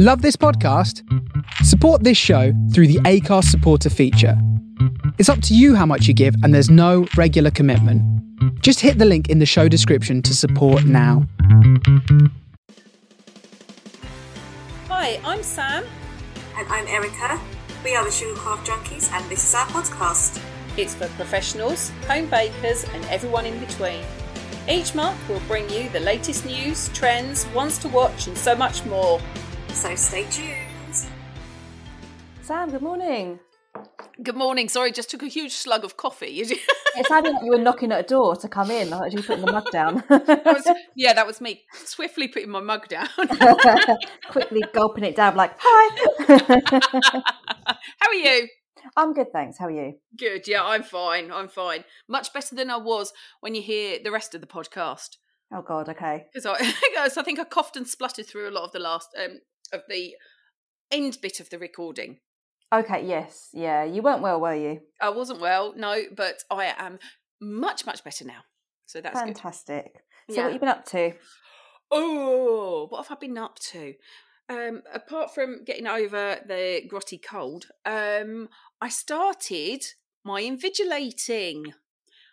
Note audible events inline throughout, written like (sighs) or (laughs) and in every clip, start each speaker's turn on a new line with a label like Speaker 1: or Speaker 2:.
Speaker 1: Love this podcast? Support this show through the Acast supporter feature. It's up to you how much you give, and there's no regular commitment. Just hit the link in the show description to support now.
Speaker 2: Hi, I'm Sam.
Speaker 3: And I'm Erica. We are the Sugarcraft Junkies, and this is our podcast.
Speaker 2: It's for professionals, home bakers, and everyone in between. Each month, we'll bring you the latest news, trends, ones to watch, and so much more.
Speaker 3: So stay tuned.
Speaker 4: Sam, good morning.
Speaker 2: Good morning. Sorry, just took a huge slug of coffee. (laughs)
Speaker 4: It sounded like you were knocking at a door to come in. I heard you putting the mug down.
Speaker 2: That was- yeah, that was me swiftly putting my mug down. (laughs) (laughs)
Speaker 4: Quickly gulping it down, like, hi.
Speaker 2: How are you?
Speaker 4: I'm good, thanks. How are you?
Speaker 2: Good. Yeah, I'm fine. I'm fine. Much better than I was when you hear the rest of the podcast.
Speaker 4: Oh, God, okay.
Speaker 2: Because I, because I think I coughed and spluttered through a lot of the last um, of the end bit of the recording.
Speaker 4: Okay, yes. Yeah, you weren't well, were you?
Speaker 2: I wasn't well, no, but I am much much better now. So that's good.
Speaker 4: Fantastic. So,
Speaker 2: Yeah.
Speaker 4: what you been up to?
Speaker 2: Oh, what have I been up to? Um, apart from getting over the grotty cold, um, I started my invigilating.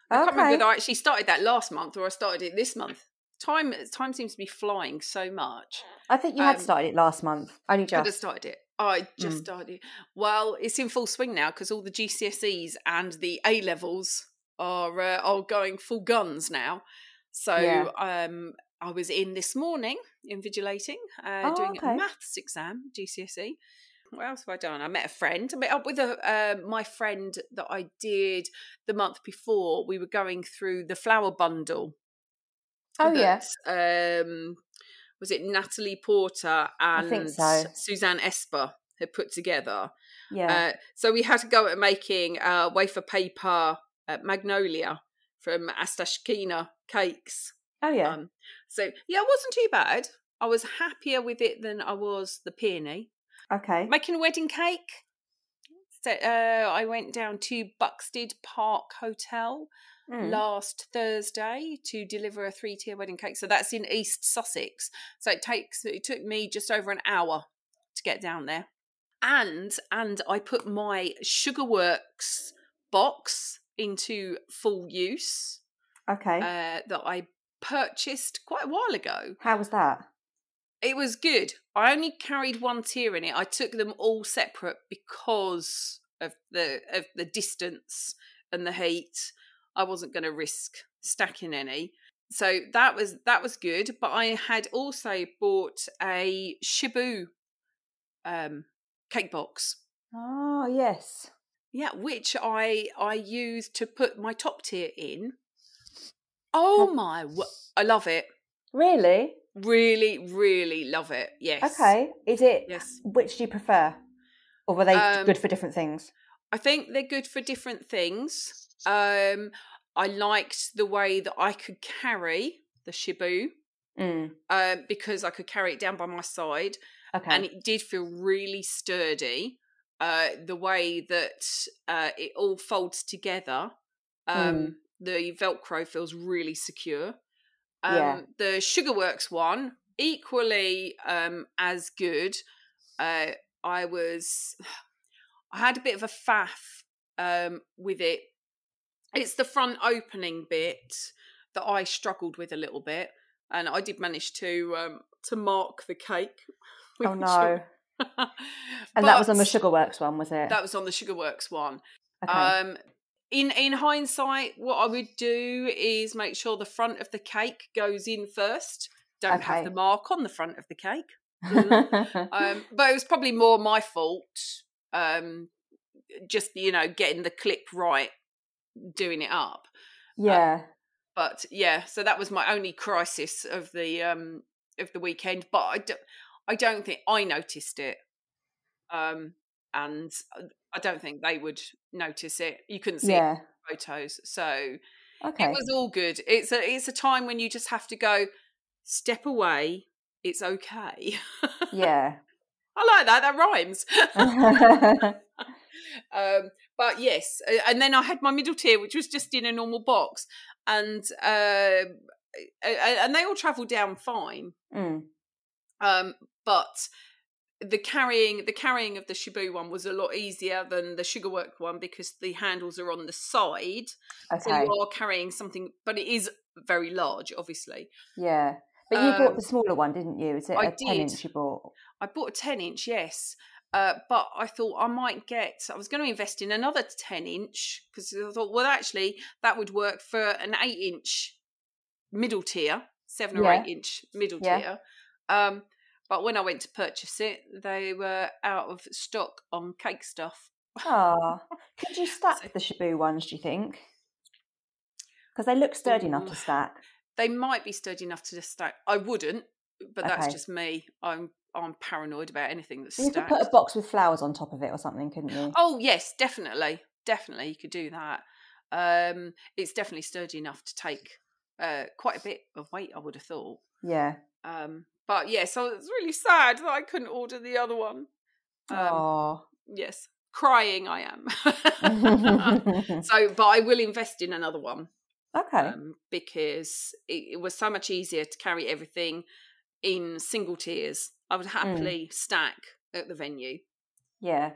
Speaker 2: I can't remember whether I actually started that last month or I started it this month. Time time seems to be flying so much.
Speaker 4: I think you had
Speaker 2: um,
Speaker 4: started it last month. Only
Speaker 2: I just
Speaker 4: just.
Speaker 2: started it. I just
Speaker 4: Mm.
Speaker 2: started. Well, it's in full swing now because all the GCSEs and the A levels are uh, are going full guns now. So
Speaker 4: Yeah.
Speaker 2: um, I was in this morning invigilating, uh,
Speaker 4: Oh,
Speaker 2: doing
Speaker 4: okay.
Speaker 2: a maths exam, GCSE. What else have I done? I met a friend. I met up with a uh, my friend that I did the month before. We were going through the flower bundle
Speaker 4: Oh, yes.
Speaker 2: Um, was it Natalie Porter and
Speaker 4: so.
Speaker 2: Suzanne Esper had put together?
Speaker 4: Yeah.
Speaker 2: Uh, so we had to go at making uh, wafer paper uh, magnolia from Astashkina cakes.
Speaker 4: oh, yeah.
Speaker 2: Um, so yeah, it wasn't too bad. I was happier with it than I was the peony.
Speaker 4: okay.
Speaker 2: Making a wedding cake. So, uh, I went down to Buxted Park Hotel
Speaker 4: Mm.
Speaker 2: last Thursday to deliver a three tier wedding cake. So that's in East Sussex. So it takes it took me just over an hour to get down there. And and I put my Sugarworks box into full use
Speaker 4: Okay.
Speaker 2: uh, that I purchased quite a while ago.
Speaker 4: How was that?
Speaker 2: It was good. I only carried one tier in it. I took them all separate because of the of the distance and the heat. I wasn't going to risk stacking any. So that was that was good, but I had also bought a Chibu um cake box.
Speaker 4: Oh, yes.
Speaker 2: Yeah, which I I used to put my top tier in. Oh my, I love it.
Speaker 4: Really?
Speaker 2: Really, really love it. Yes.
Speaker 4: Okay. Is it.
Speaker 2: Yes.
Speaker 4: Which do you prefer? Or were they
Speaker 2: Um,
Speaker 4: good for different things?
Speaker 2: I think they're good for different things. Um, I liked the way that I could carry the Chibu
Speaker 4: Mm.
Speaker 2: um, because I could carry it down by my side,
Speaker 4: Okay.
Speaker 2: and it did feel really sturdy. Uh, the way that uh, it all folds together, um,
Speaker 4: Mm.
Speaker 2: the Velcro feels really secure. Um,
Speaker 4: Yeah.
Speaker 2: The Sugarworks one, equally um, as good. Uh, I was, (sighs) I had a bit of a faff um, with it. It's the front opening bit that I struggled with a little bit, and I did manage to um, to mark the cake. (laughs)
Speaker 4: oh, no. And that was on the Sugarworks one, was it?
Speaker 2: That was on the Sugarworks one.
Speaker 4: okay.
Speaker 2: Um, in in hindsight, what I would do is make sure the front of the cake goes in first. Don't have the mark on the front of the cake. (laughs) Um, but it was probably more my fault. Um, just you know, getting the clip right, doing it up.
Speaker 4: yeah.
Speaker 2: But yeah, so that was my only crisis of the um of the weekend. But I don't, I don't think I noticed it. Um, and I don't think they would notice it. You couldn't see it
Speaker 4: yeah.
Speaker 2: photos, so
Speaker 4: Okay.
Speaker 2: it was all good. It's a it's a time when you just have to go step away. It's okay. (laughs)
Speaker 4: yeah.
Speaker 2: I like that. That rhymes. (laughs) (laughs) um, but yes, and then I had my middle tier, which was just in a normal box, and uh, and they all travelled down fine.
Speaker 4: Mm.
Speaker 2: Um, but the carrying the carrying of the Chibu one was a lot easier than the sugar Sugarwork one because the handles are on the side, so
Speaker 4: Okay.
Speaker 2: you are carrying something, but it is very large, obviously.
Speaker 4: Yeah. But you bought
Speaker 2: Um,
Speaker 4: the smaller one, didn't you? Is it
Speaker 2: I
Speaker 4: a 10
Speaker 2: did.
Speaker 4: inch you bought?
Speaker 2: I bought a 10 inch, yes. Uh, but I thought I might get, I was going to invest in another 10 inch because I thought, well, actually, that would work for an 8 inch middle tier, 7 or
Speaker 4: Yeah.
Speaker 2: 8 inch middle
Speaker 4: Yeah.
Speaker 2: tier. Um, but when I went to purchase it, they were out of stock on cake stuff.
Speaker 4: Ah, (laughs) could you stack
Speaker 2: So-
Speaker 4: the Chibu ones? Do you think? Because they look sturdy enough to stack.
Speaker 2: They might be sturdy enough to stack. I wouldn't, but that's just me. I'm I'm paranoid about anything that's
Speaker 4: You could put a box with flowers on top of it or something, couldn't you?
Speaker 2: Oh yes, definitely, definitely, you could do that. Um, it's definitely sturdy enough to take uh, quite a bit of weight. I would have thought.
Speaker 4: Yeah.
Speaker 2: Um, but yeah, so it's really sad that I couldn't order the other one. Um,
Speaker 4: Oh.
Speaker 2: Yes, crying I am. (laughs) so, (laughs) but I will invest in another one
Speaker 4: okay.
Speaker 2: um, because it, it was so much easier to carry everything in single tiers. I would happily stack at the venue.
Speaker 4: yeah.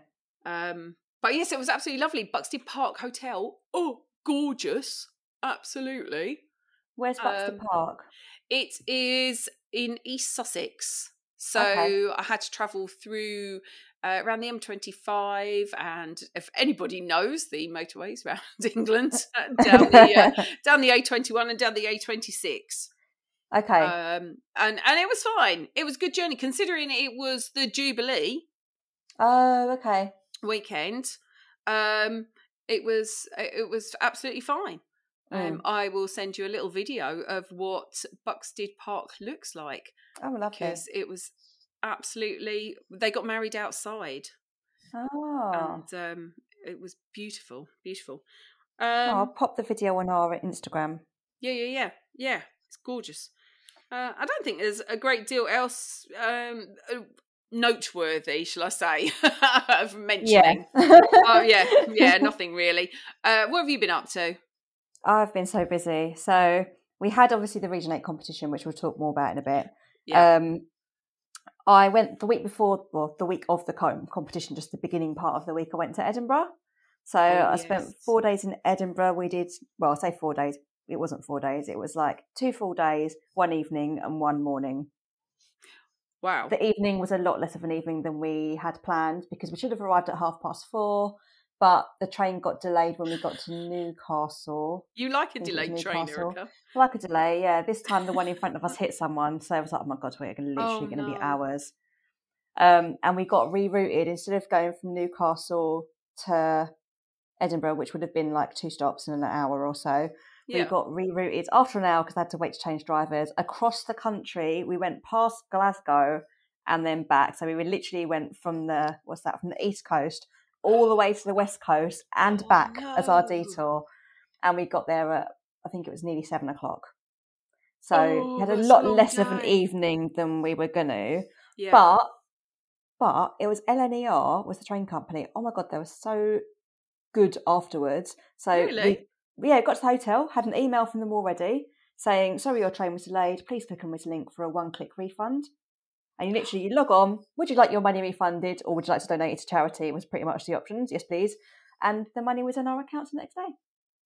Speaker 2: Um, but yes, it was absolutely lovely. Buxted Park Hotel. Oh, gorgeous. Absolutely.
Speaker 4: Where's Buxted
Speaker 2: um,
Speaker 4: Park?
Speaker 2: It is in East Sussex. So
Speaker 4: Okay.
Speaker 2: I had to travel through uh, around the M25. And if anybody knows the motorways (laughs) around England, uh, down the, uh, (laughs) down the A21 and down the A26.
Speaker 4: Okay.
Speaker 2: Um, and, and it was fine. It was a good journey considering it was the Jubilee.
Speaker 4: oh, okay.
Speaker 2: weekend um it was it was absolutely fine
Speaker 4: Mm.
Speaker 2: um i will send you a little video of what buxted park looks like
Speaker 4: Oh, lovely.
Speaker 2: because it was absolutely they got married outside
Speaker 4: Oh.
Speaker 2: and um it was beautiful beautiful
Speaker 4: Oh, I'll
Speaker 2: um
Speaker 4: pop the video on our Instagram.
Speaker 2: yeah yeah yeah yeah it's gorgeous uh, i don't think there's a great deal else um uh, noteworthy shall i say (laughs) of mentioning (laughs) oh yeah, yeah, nothing really. Uh, what have you been up to?
Speaker 4: I've been so busy. So we had obviously the Region 8 competition, which we'll talk more about in a bit.
Speaker 2: Yeah.
Speaker 4: Um, I went the week before, well, the week of the com- competition, just the beginning part of the week, I went to Edinburgh. So
Speaker 2: Oh,
Speaker 4: I spent four days in Edinburgh. We did, well, I say four days. It wasn't four days. It was like two full days, one evening, and one morning.
Speaker 2: Wow.
Speaker 4: The evening was a lot less of an evening than we had planned because we should have arrived at half past four, but the train got delayed when we got to Newcastle.
Speaker 2: you like a delayed train. Erica?
Speaker 4: Like a delay, yeah. This time the one in front of us hit someone, so I was like, "Oh my god, we're literally
Speaker 2: Oh,
Speaker 4: going to be
Speaker 2: no.
Speaker 4: hours." Um, and we got rerouted instead of going from Newcastle to Edinburgh, which would have been like two stops in an hour or so. We got rerouted after an hour because I had to wait to change drivers across the country. We went past Glasgow and then back. So we were literally went from the what's that from the east coast all the way to the west coast and
Speaker 2: Oh,
Speaker 4: back as our detour. And we got there at I think it was nearly seven o'clock. So
Speaker 2: Oh,
Speaker 4: we had a lot less of an evening than we were gonna.
Speaker 2: yeah.
Speaker 4: But but it was LNER was the train company. Oh my god, they were so good afterwards. So
Speaker 2: Really?
Speaker 4: we yeah, got to the hotel, had an email from them already saying, Sorry your train was delayed, please click on this link for a one click refund. And you literally you log on, would you like your money refunded or would you like to donate it to charity? was pretty much the options. Yes, please. And the money was in our accounts the next day.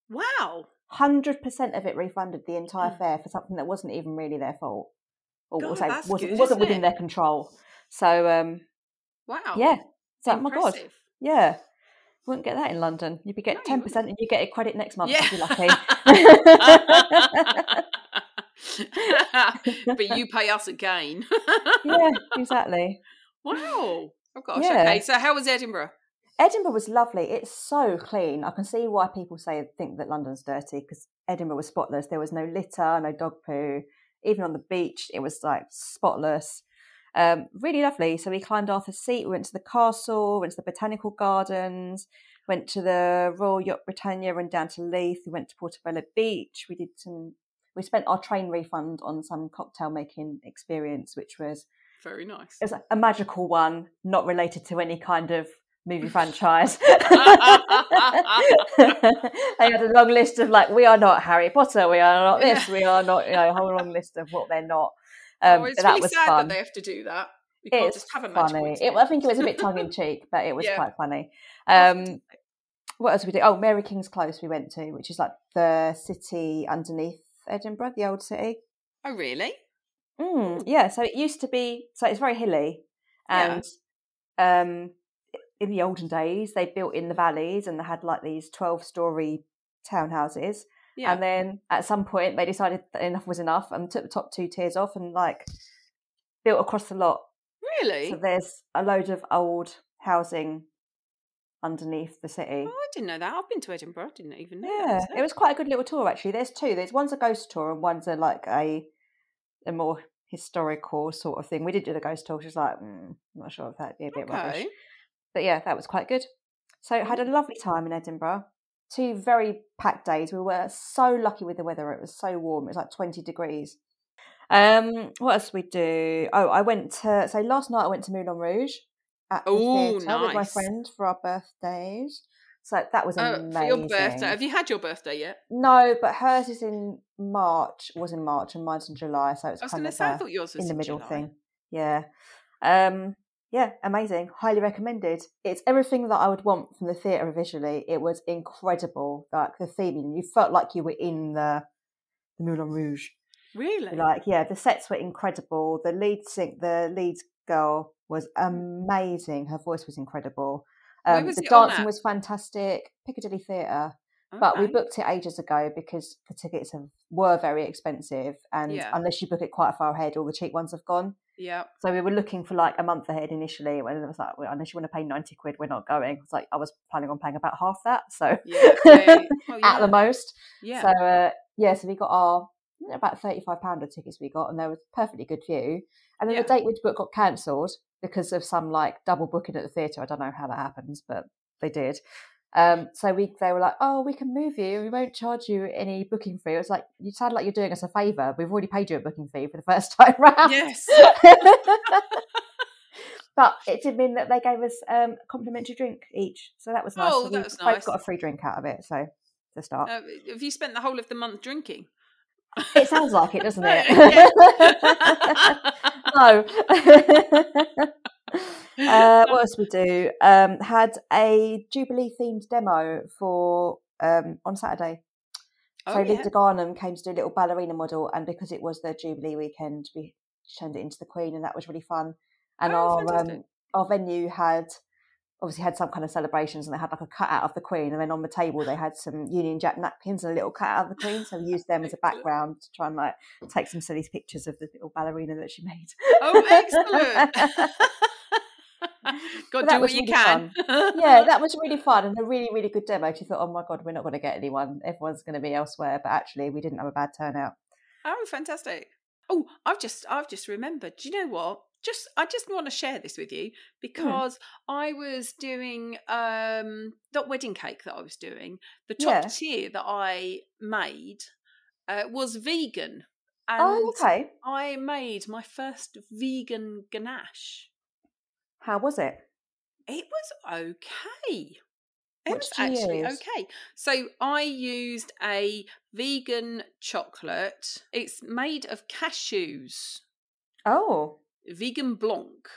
Speaker 2: wow.
Speaker 4: Hundred percent of it refunded the entire
Speaker 2: Hmm.
Speaker 4: fare for something that wasn't even really their fault. Or
Speaker 2: God,
Speaker 4: say wasn't,
Speaker 2: good,
Speaker 4: wasn't within
Speaker 2: it?
Speaker 4: their control. So um
Speaker 2: Wow.
Speaker 4: yeah. So oh my god. Yeah. Wouldn't get that in London. You'd be getting
Speaker 2: No,
Speaker 4: ten percent and you get a credit next month
Speaker 2: Yeah.
Speaker 4: if you're lucky. (laughs)
Speaker 2: but you pay us again. (laughs)
Speaker 4: yeah, exactly.
Speaker 2: Wow. Oh gosh.
Speaker 4: Yeah.
Speaker 2: Okay. So how was Edinburgh?
Speaker 4: Edinburgh was lovely. It's so clean. I can see why people say think that London's dirty because Edinburgh was spotless. There was no litter, no dog poo. Even on the beach, it was like spotless. Um, really lovely. So we climbed Arthur's Seat. We went to the castle. Went to the botanical gardens. Went to the Royal Yacht Britannia and down to Leith. We went to Portobello Beach. We did some. We spent our train refund on some cocktail making experience, which was
Speaker 2: Very nice.
Speaker 4: it was a magical one, not related to any kind of movie (laughs) franchise. (laughs) they had a long list of like, we are not Harry Potter, we are not (laughs) this, we are not, you know, a whole long list of what they're not. Um,
Speaker 2: oh, it's
Speaker 4: that
Speaker 2: really
Speaker 4: was
Speaker 2: sad
Speaker 4: fun.
Speaker 2: that they have to do that. You can't
Speaker 4: it's
Speaker 2: just have a
Speaker 4: funny. It, I think it was a bit tongue in (laughs) cheek, but it was
Speaker 2: Yeah.
Speaker 4: quite funny. Um, what else did we do? Oh, Mary King's Close we went to, which is like the city underneath Edinburgh, the old city.
Speaker 2: oh, really?
Speaker 4: Mm, yeah, so it used to be so it's very hilly,
Speaker 2: Yeah.
Speaker 4: and um, in the olden days they built in the valleys and they had like these twelve-story townhouses,
Speaker 2: Yeah.
Speaker 4: and then at some point they decided that enough was enough and took the top two tiers off and like built across the lot.
Speaker 2: really?
Speaker 4: So there's a load of old housing underneath the city.
Speaker 2: Oh, I didn't know that. I've been to Edinburgh. I didn't even know
Speaker 4: Yeah, it was quite a good little tour actually. There's two. There's one's a ghost tour and one's a like a a more historical sort of thing. We did do the ghost tour, was like, mm, I'm not sure if that'd be a bit rubbish. But yeah, that was quite good. So had a lovely time in Edinburgh. Two very packed days. We were so lucky with the weather. It was so warm. It was like 20 degrees. Um, what else we do? Oh, I went to so last night I went to Moulin Rouge at the theatre with my
Speaker 2: nice.
Speaker 4: friend for our birthdays. So that was
Speaker 2: Oh,
Speaker 4: amazing.
Speaker 2: for your birthday. Have you had your birthday yet?
Speaker 4: No, but hers is in March. Was in March, and mine's in July. So it's
Speaker 2: I was
Speaker 4: kind of
Speaker 2: say, I
Speaker 4: uh,
Speaker 2: thought yours was
Speaker 4: in the middle
Speaker 2: July.
Speaker 4: thing. Yeah, um, yeah, amazing. Highly recommended. It's everything that I would want from the theatre visually. It was incredible. Like the theming, you felt like you were in the the Moulin Rouge.
Speaker 2: Really?
Speaker 4: Like, yeah, the sets were incredible. The lead sing, the lead girl was amazing. Her voice was incredible. Um,
Speaker 2: was
Speaker 4: the dancing was fantastic. Piccadilly Theatre but we booked it ages ago because the tickets have, were very expensive and
Speaker 2: Yeah.
Speaker 4: unless you book it quite far ahead all the cheap ones have gone
Speaker 2: Yeah.
Speaker 4: so we were looking for like a month ahead initially when it was like well, unless you want to pay 90 quid we're not going it's like i was planning on paying about half that so
Speaker 2: Yeah. okay. Oh, (laughs)
Speaker 4: at the most
Speaker 2: Yeah.
Speaker 4: so uh, yeah so we got our about 35 pound of tickets we got and there was perfectly good view and then
Speaker 2: Yeah.
Speaker 4: the date we'd booked got cancelled because of some like double booking at the theatre i don't know how that happens but they did um, so we they were like, oh, we can move you. We won't charge you any booking fee. It was like you sound like you're doing us a favour. We've already paid you a booking fee for the first (laughs) time round.
Speaker 2: Yes. (laughs)
Speaker 4: but it did mean that they gave us um, a complimentary drink each, so that was nice.
Speaker 2: Oh,
Speaker 4: so
Speaker 2: that was
Speaker 4: both
Speaker 2: nice.
Speaker 4: got a free drink out of it. So to start,
Speaker 2: Uh, have you spent the whole of the month drinking?
Speaker 4: it sounds like it, doesn't (laughs) it? No. Uh, (laughs) what else we do? Um, had a Jubilee themed demo for um, on Saturday.
Speaker 2: Oh,
Speaker 4: so
Speaker 2: yeah.
Speaker 4: de Garnham came to do a little ballerina model, and because it was the Jubilee weekend, we turned it into the Queen, and that was really fun. And
Speaker 2: Oh,
Speaker 4: our um, our venue had obviously had some kind of celebrations, and they had like a cutout of the Queen, and then on the table they had some Union Jack napkins and a little cutout of the Queen, so we used them as a background to try and like take some silly pictures of the little ballerina that she made.
Speaker 2: Oh, excellent. (laughs) (laughs) (laughs)
Speaker 4: That
Speaker 2: do what you
Speaker 4: really
Speaker 2: can.
Speaker 4: yeah, (laughs) that was really fun and a really, really good demo. She thought, oh my god, we're not going to get anyone. Everyone's going to be elsewhere. But actually, we didn't have a bad turnout.
Speaker 2: Oh, fantastic! Oh, I've just I've just remembered. Do you know what? Just I just want to share this with you because I was doing um that wedding cake that I was doing. The top
Speaker 4: Yeah.
Speaker 2: tier that I made uh, was vegan, and
Speaker 4: oh, okay.
Speaker 2: I made my first vegan ganache.
Speaker 4: How was it?
Speaker 2: It was okay. It
Speaker 4: What
Speaker 2: was actually
Speaker 4: use?
Speaker 2: okay. So I used a vegan chocolate. It's made of cashews,
Speaker 4: Oh,
Speaker 2: vegan blanc,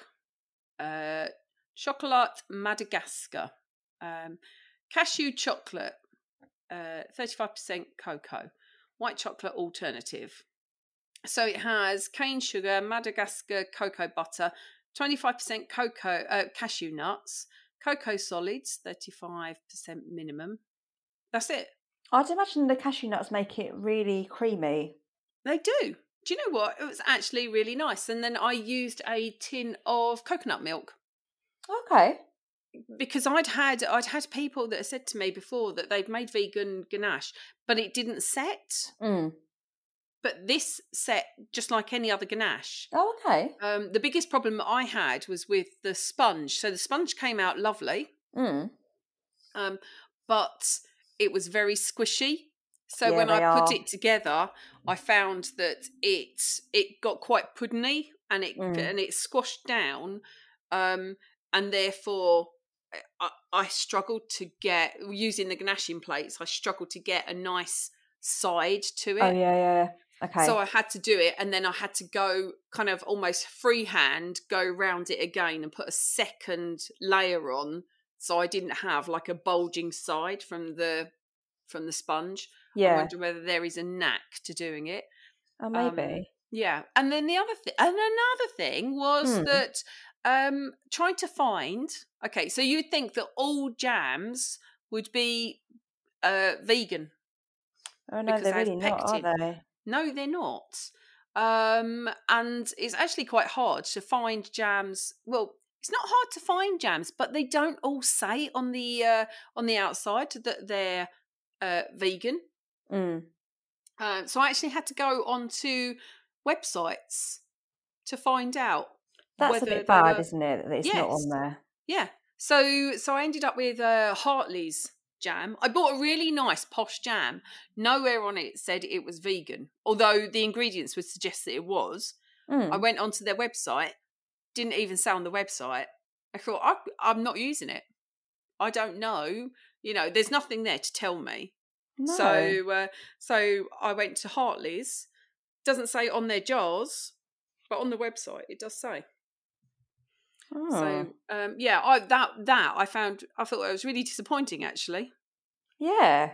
Speaker 2: uh, chocolate Madagascar, um, cashew chocolate, uh, thirty-five percent cocoa, white chocolate alternative. So it has cane sugar, Madagascar cocoa butter, twenty-five percent cocoa uh, cashew nuts, cocoa solids, thirty-five percent minimum. That's it.
Speaker 4: I'd imagine the cashew nuts make it really creamy.
Speaker 2: They do. Do you know what? It was actually really nice. And then I used a tin of coconut milk
Speaker 4: Okay.
Speaker 2: because I'd had I'd had people that had said to me before that they'd made vegan ganache, but it didn't set.
Speaker 4: Mm.
Speaker 2: But this set just like any other ganache.
Speaker 4: Oh, okay.
Speaker 2: Um, the biggest problem I had was with the sponge. So the sponge came out lovely,
Speaker 4: Mm.
Speaker 2: um, but it was very squishy. So
Speaker 4: Yeah,
Speaker 2: when I put
Speaker 4: are.
Speaker 2: it together, I found that it it got quite puddingy and it
Speaker 4: Mm.
Speaker 2: and it squashed down, um, and therefore eh, I, I struggled to get using the ganaching plates. I struggled to get a nice side to it.
Speaker 4: Oh, yeah, yeah. Okay.
Speaker 2: So I had to do it, and then I had to go kind of almost freehand, go round it again, and put a second layer on, so I didn't have like a bulging side from the from the sponge.
Speaker 4: Yeah.
Speaker 2: I wonder whether there is a knack to doing it.
Speaker 4: Oh,
Speaker 2: um,
Speaker 4: maybe.
Speaker 2: Yeah, and then the other thing, and another thing was
Speaker 4: Hmm.
Speaker 2: that um trying to find. Okay, so you'd think that all jams would be uh vegan.
Speaker 4: oh no, they're really not, are they?
Speaker 2: No, they're not. Um, and it's actually quite hard to find jams. Well, it's not hard to find jams, but they don't all say on the uh, on the outside that they're uh, vegan.
Speaker 4: Mm.
Speaker 2: Uh, so I actually had to go onto websites to find out.
Speaker 4: That's a
Speaker 2: whether
Speaker 4: bit bad, isn't it? That it's not on there.
Speaker 2: Yeah. So so I ended up with uh, Hartley's jam. I bought a really nice posh jam. Nowhere on it said it was vegan, although the ingredients would suggest that it was.
Speaker 4: Mm.
Speaker 2: I went onto their website, didn't even say on the website. I thought I, I'm not using it. I don't know. You know, there's nothing there to tell me.
Speaker 4: no.
Speaker 2: So uh, so I went to Hartley's. Doesn't say on their jars, but on the website it does say.
Speaker 4: Oh.
Speaker 2: So um, yeah, I that that I found I thought it was really disappointing actually.
Speaker 4: Yeah.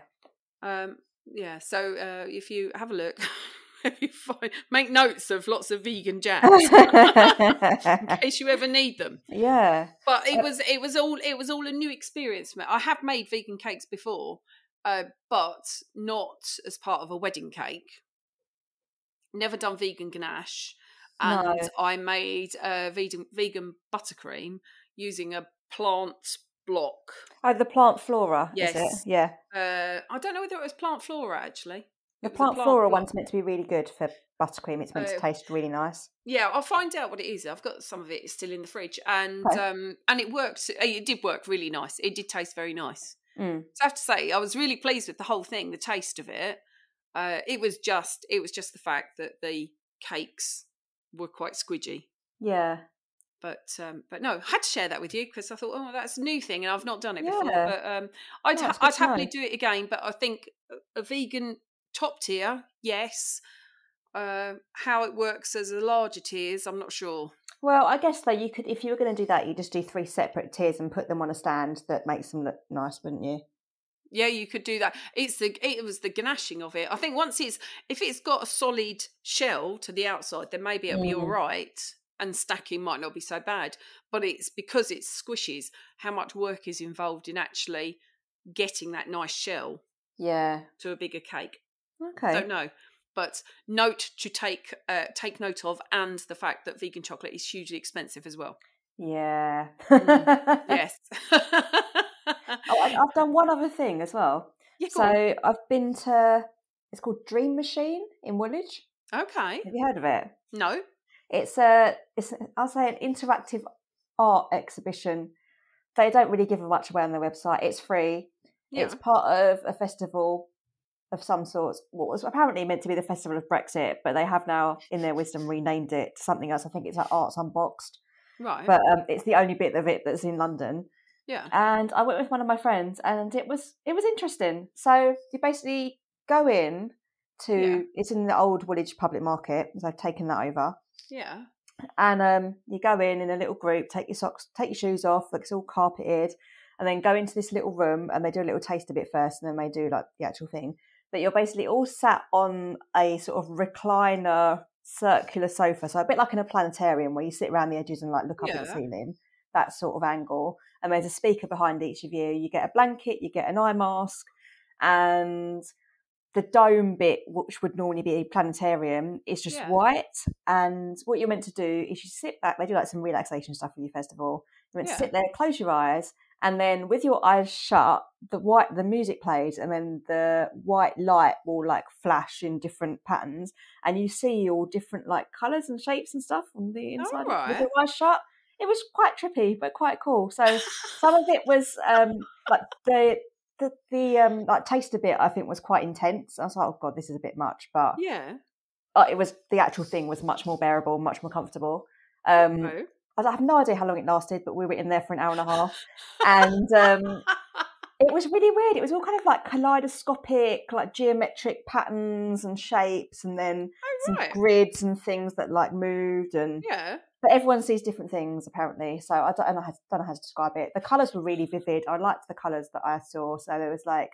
Speaker 2: Um, yeah, so uh, if you have a look, (laughs) if you find, make notes of lots of vegan jams (laughs) in case you ever need them. (laughs)
Speaker 4: yeah.
Speaker 2: But it
Speaker 4: Uh,
Speaker 2: was it was all it was all a new experience for me. I have made vegan cakes before, uh, but not as part of a wedding cake. Never done vegan ganache, and
Speaker 4: No.
Speaker 2: I made uh, vegan vegan buttercream using a plant block.
Speaker 4: Oh, the plant flora. Is
Speaker 2: Yes.
Speaker 4: it? Yeah.
Speaker 2: Uh, I don't know whether it was plant flora actually.
Speaker 4: The
Speaker 2: It was a
Speaker 4: plant,
Speaker 2: plant
Speaker 4: flora
Speaker 2: block.
Speaker 4: one's meant to be really good for buttercream. It's meant
Speaker 2: Uh,
Speaker 4: to taste really nice.
Speaker 2: Yeah, I'll find out what it is. I've got some of it still in the fridge, and
Speaker 4: Okay.
Speaker 2: um, and it worked. It did work really nice. It did taste very nice.
Speaker 4: Mm.
Speaker 2: So I have to say, I was really pleased with the whole thing, the taste of it. Uh, it was just, it was just the fact that the cakes were quite squidgy.
Speaker 4: Yeah.
Speaker 2: But um, but no, I had to share that with you because I thought, oh, that's a new thing, and I've not done it before. But um, I'd
Speaker 4: No,
Speaker 2: ha- I'd happily do it again. But I think a- vegan top tier, yes. Uh, how it works as a larger tiers, I'm not sure.
Speaker 4: Well, I guess though you could, if you were going to do that, you just do three separate tiers and put them on a stand that makes them look nice, wouldn't you?
Speaker 2: Yeah, you could do that. It's the it was the ganaching of it. I think once it's if it's got a solid shell to the outside, then maybe it'll be all
Speaker 4: Mm.
Speaker 2: right, and stacking might not be so bad. But it's because it's squishes. How much work is involved in actually getting that nice shell
Speaker 4: Yeah.
Speaker 2: to a bigger cake?
Speaker 4: Okay.
Speaker 2: Don't know. But note to take uh, take note of, and the fact that vegan chocolate is hugely expensive as well.
Speaker 4: Yeah.
Speaker 2: Mm. (laughs) Yes.
Speaker 4: Oh, I've done one other thing as well.
Speaker 2: Yeah, go on.
Speaker 4: So I've been to. It's called Dream Machine in Woolwich.
Speaker 2: okay.
Speaker 4: Have you heard of it?
Speaker 2: No.
Speaker 4: It's a. It's I'll say an interactive art exhibition. They don't really give much away on their website. It's free.
Speaker 2: Yeah.
Speaker 4: It's part of a festival of some sorts. What was apparently meant to be the Festival of Brexit, but they have now, in their wisdom, renamed it to something else. I think it's like Arts Unboxed,
Speaker 2: right.
Speaker 4: but um, it's the only bit of it that's in London.
Speaker 2: yeah.
Speaker 4: And I went with one of my friends, and it was it was interesting. So you basically go in to
Speaker 2: Yeah.
Speaker 4: it's in the old Woolwich Public Market, because I've taken that over.
Speaker 2: Yeah.
Speaker 4: And um, you go in in a little group, take your socks, take your shoes off, like it's all carpeted, and then go into this little room and they do a little taster bit first, and then they do like the actual thing. But you're basically all sat on a sort of recliner circular sofa, so a bit like in a planetarium where you sit around the edges and like look up at the ceiling, that sort of angle. And there's a speaker behind each of you. You get a blanket, you get an eye mask, and the dome bit, which would normally be a planetarium, is just
Speaker 2: Yeah.
Speaker 4: white. And what you're meant to do is you sit back. They do like some relaxation stuff with your festival. You're meant
Speaker 2: Yeah.
Speaker 4: to sit there, close your eyes, and then with your eyes shut, the white the music plays, and then the white light will like flash in different patterns, and you see all different like colours and shapes and stuff on the inside with
Speaker 2: Alright.
Speaker 4: your eyes shut. It was quite trippy, but quite cool. So some of it was um like the the the um like taster bit I think was quite intense. I was like, oh god, this is a bit much, but
Speaker 2: Yeah.
Speaker 4: uh, it was the actual thing was much more bearable, much more comfortable. Um,
Speaker 2: Oh.
Speaker 4: I have no idea how long it lasted, but we were in there for an hour and a half, and um, (laughs) it was really weird. It was all kind of like kaleidoscopic, like geometric patterns and shapes, and then
Speaker 5: Oh, right.
Speaker 4: grids and things that like moved and
Speaker 5: Yeah.
Speaker 4: But everyone sees different things apparently. So i don't, know how, don't know how to describe it. The colors were really vivid. I liked the colors that i saw. So there was like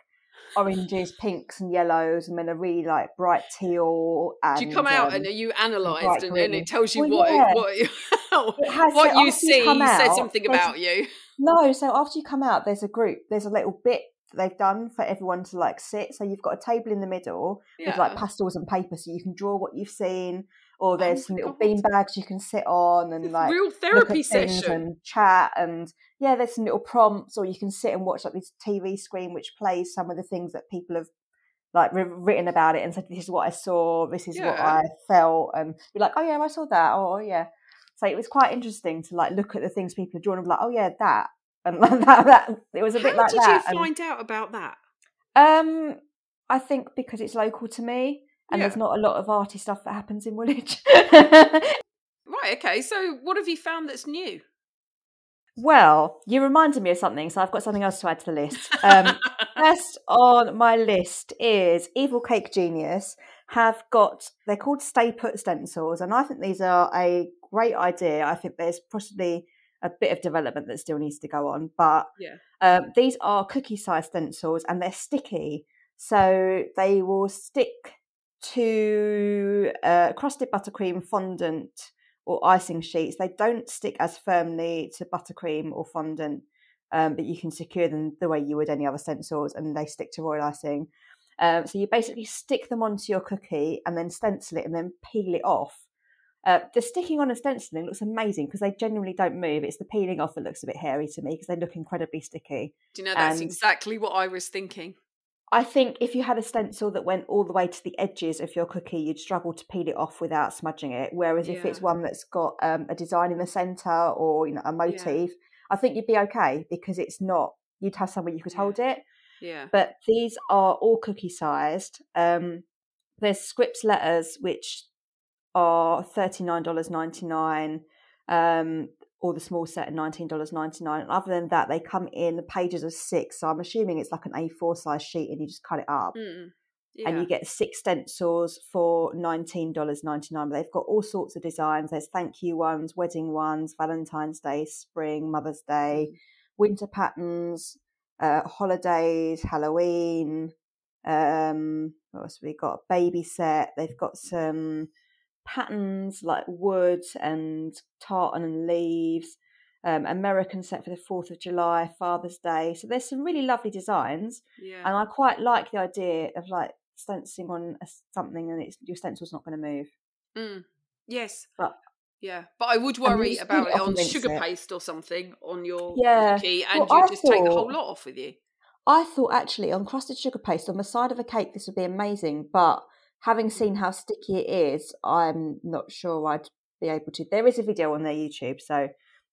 Speaker 4: oranges pinks and yellows and then a really like bright teal and
Speaker 5: Do you come out
Speaker 4: um,
Speaker 5: and are you analysed and, and it tells you
Speaker 4: Well,
Speaker 5: what
Speaker 4: yeah.
Speaker 5: what (laughs)
Speaker 4: It has-
Speaker 5: what
Speaker 4: so
Speaker 5: you
Speaker 4: after you
Speaker 5: see
Speaker 4: come
Speaker 5: says something about you.
Speaker 4: no so after you come out there's a group there's a little bit that they've done for everyone to like sit. So you've got a table in the middle with like pastels and paper so you can draw what you've seen or there's
Speaker 5: Oh
Speaker 4: some little
Speaker 5: God.
Speaker 4: bean bags you can sit on and like
Speaker 5: Real therapy session.
Speaker 4: and chat and yeah there's some little prompts or you can sit and watch like this tv screen which plays some of the things that people have like written about it and said this is what i saw this is what i felt and be like oh yeah i saw that oh yeah so it was quite interesting to like look at the things people are drawn and be like oh yeah that and (laughs) that, that it was a bit
Speaker 5: How
Speaker 4: like
Speaker 5: did
Speaker 4: that
Speaker 5: you
Speaker 4: and-
Speaker 5: find out about that?
Speaker 4: um i think because it's local to me and
Speaker 5: Yeah.
Speaker 4: there's not a lot of arty stuff that happens in woolwich
Speaker 5: Right, okay. So what have you found that's new?
Speaker 4: Well, you reminded me of something, so I've got something else to add to the list. Um, first on my list is Evil Cake Genius have got they're called Stay Put stencils, and I think these are a great idea. I think there's possibly a bit of development that still needs to go on, but
Speaker 5: Yeah.
Speaker 4: um, these are cookie size stencils and they're sticky, so they will stick to uh, crusted buttercream fondant or icing sheets. They don't stick as firmly to buttercream or fondant, um, but you can secure them the way you would any other stencils, and they stick to royal icing. Um, so you basically stick them onto your cookie and then stencil it and then peel it off. Uh, the sticking on and stenciling looks amazing because they genuinely don't move. It's the peeling off that looks a bit hairy to me because they look incredibly sticky.
Speaker 5: Do you know that's
Speaker 4: And-
Speaker 5: exactly what I was thinking?
Speaker 4: I think if you had a stencil that went all the way to the edges of your cookie, you'd struggle to peel it off without smudging it. Whereas if it's one that's got um, a design in the centre or you know a motif, I think you'd be okay because it's not. You'd have somewhere you could
Speaker 5: Yeah.
Speaker 4: hold it.
Speaker 5: Yeah.
Speaker 4: But these are all cookie sized. Um, there's scripts letters which are thirty nine dollars ninety nine. Um, or the small set at nineteen dollars ninety nine. And other than that, they come in the pages of six. So I'm assuming it's like an A4 size sheet, and you just cut it up,
Speaker 5: Mm.
Speaker 4: and you get six stencils for nineteen dollars ninety nine. But they've got all sorts of designs. There's thank you ones, wedding ones, Valentine's Day, spring, Mother's Day,
Speaker 5: Mm.
Speaker 4: winter patterns, uh, holidays, Halloween. Um, what else have we got? A baby set. They've got some patterns like wood and tartan and leaves. Um, American set for the Fourth of July, Father's Day. So there's some really lovely designs,
Speaker 5: yeah.
Speaker 4: and I quite like the idea of like stenciling on a, something and it's, your stencil's not going to move.
Speaker 5: Mm. Yes.
Speaker 4: But-
Speaker 5: yeah, but I would worry about
Speaker 4: it
Speaker 5: on sugar
Speaker 4: it.
Speaker 5: paste or something on your
Speaker 4: Yeah.
Speaker 5: cookie, and
Speaker 4: Well,
Speaker 5: you
Speaker 4: I
Speaker 5: just take the whole lot off with you.
Speaker 4: I thought actually on crusted sugar paste on the side of a cake this would be amazing, but having seen how sticky it is, I'm not sure I'd be able to. There is a video on their YouTube, so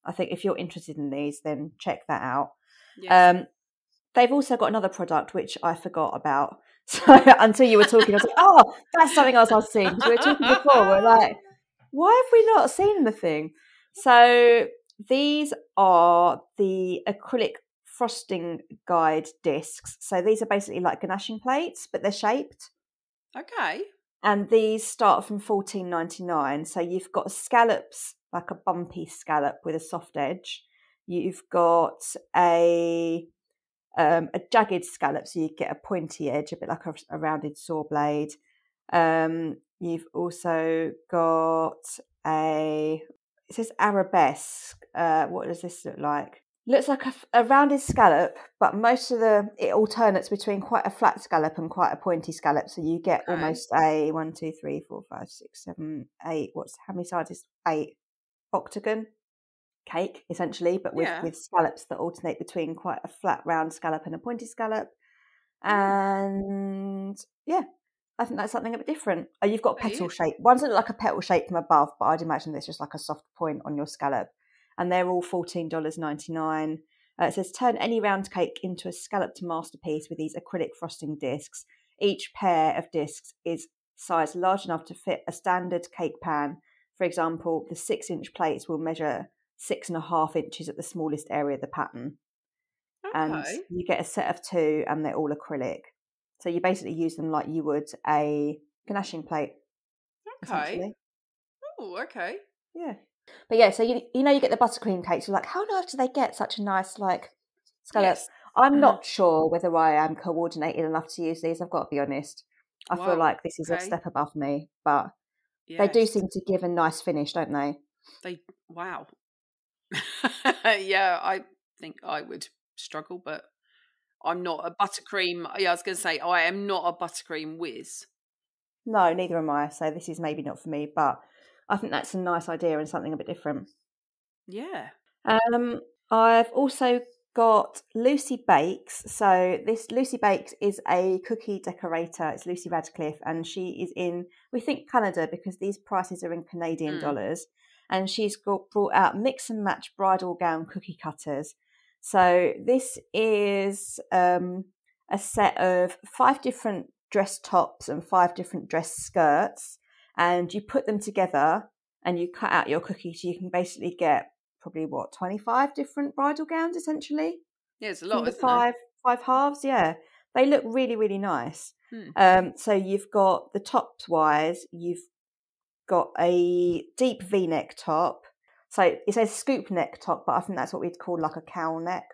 Speaker 4: I think if you're interested in these, then check that out.
Speaker 5: Yes.
Speaker 4: Um, they've also got another product which I forgot about. (laughs) So until you were talking, I was like, "Oh, that's something else I've seen." We were talking before, we're (laughs) like, "Why have we not seen the thing?" So these are the acrylic frosting guide discs. So these are basically like ganaching plates, but they're shaped.
Speaker 5: Okay.
Speaker 4: And these start from fourteen ninety nine. So you've got scallops, like a bumpy scallop with a soft edge. You've got a um, a jagged scallop, so you get a pointy edge, a bit like a, a rounded saw blade. Um, you've also got a it says arabesque. Uh, what does this look like? Looks like a rounded scallop, but most of the it alternates between quite a flat scallop and quite a pointy scallop. So you get almost a one, two, three, four, five, six, seven, eight. What's how many sides is eight? Octagon cake essentially, but with
Speaker 5: Yeah.
Speaker 4: with scallops that alternate between quite a flat round scallop and a pointy scallop.
Speaker 5: Mm.
Speaker 4: And yeah, I think that's something a bit different. Oh, you've got petal shape. Ones like a petal shape from above, but I'd imagine there's just like a soft point on your scallop. And they're all fourteen dollars ninety nine. Uh, it says turn any round cake into a scalloped masterpiece with these acrylic frosting discs. Each pair of discs is sized large enough to fit a standard cake pan. For example, the six inch plates will measure six and a half inches at the smallest area of the pattern.
Speaker 5: Okay.
Speaker 4: and you get a set of two, and they're all acrylic. So you basically use them like you would a ganaching plate.
Speaker 5: Okay. Oh, okay.
Speaker 4: Yeah. But yeah, so you you know you get the buttercream cakes. You're like, how on earth do they get such a nice like scallop?
Speaker 5: Yes.
Speaker 4: I'm
Speaker 5: Mhm.
Speaker 4: not sure whether I am coordinated enough to use these. I've got to be honest. I
Speaker 5: Wow,
Speaker 4: feel like this is a step above me, but they do seem to give a nice finish, don't they?
Speaker 5: They wow. (laughs) yeah, I think I would struggle, but I'm not a buttercream. Yeah, I was going to say I am not a buttercream whiz.
Speaker 4: No, neither am I. So this is maybe not for me, but I think that's a nice idea and something a bit different.
Speaker 5: Yeah.
Speaker 4: Um, I've also got Lucie Bakes. So this Lucie Bakes is a cookie decorator. It's Lucie Radcliffe, and she is in we think Canada because these prices are in Canadian
Speaker 5: Mm.
Speaker 4: dollars. And she's got brought out mix and match bridal gown cookie cutters. So this is um, a set of five different dress tops and five different dress skirts, and you put them together and you cut out your cookie so you can basically get probably what 25 different bridal gowns essentially
Speaker 5: Yeah, it's a lot, isn't there?
Speaker 4: five five halves yeah they look really really nice
Speaker 5: Hmm.
Speaker 4: um so you've got the tops wise you've got a deep v-neck top so it says scoop neck top but i think that's what we'd call like a cowl neck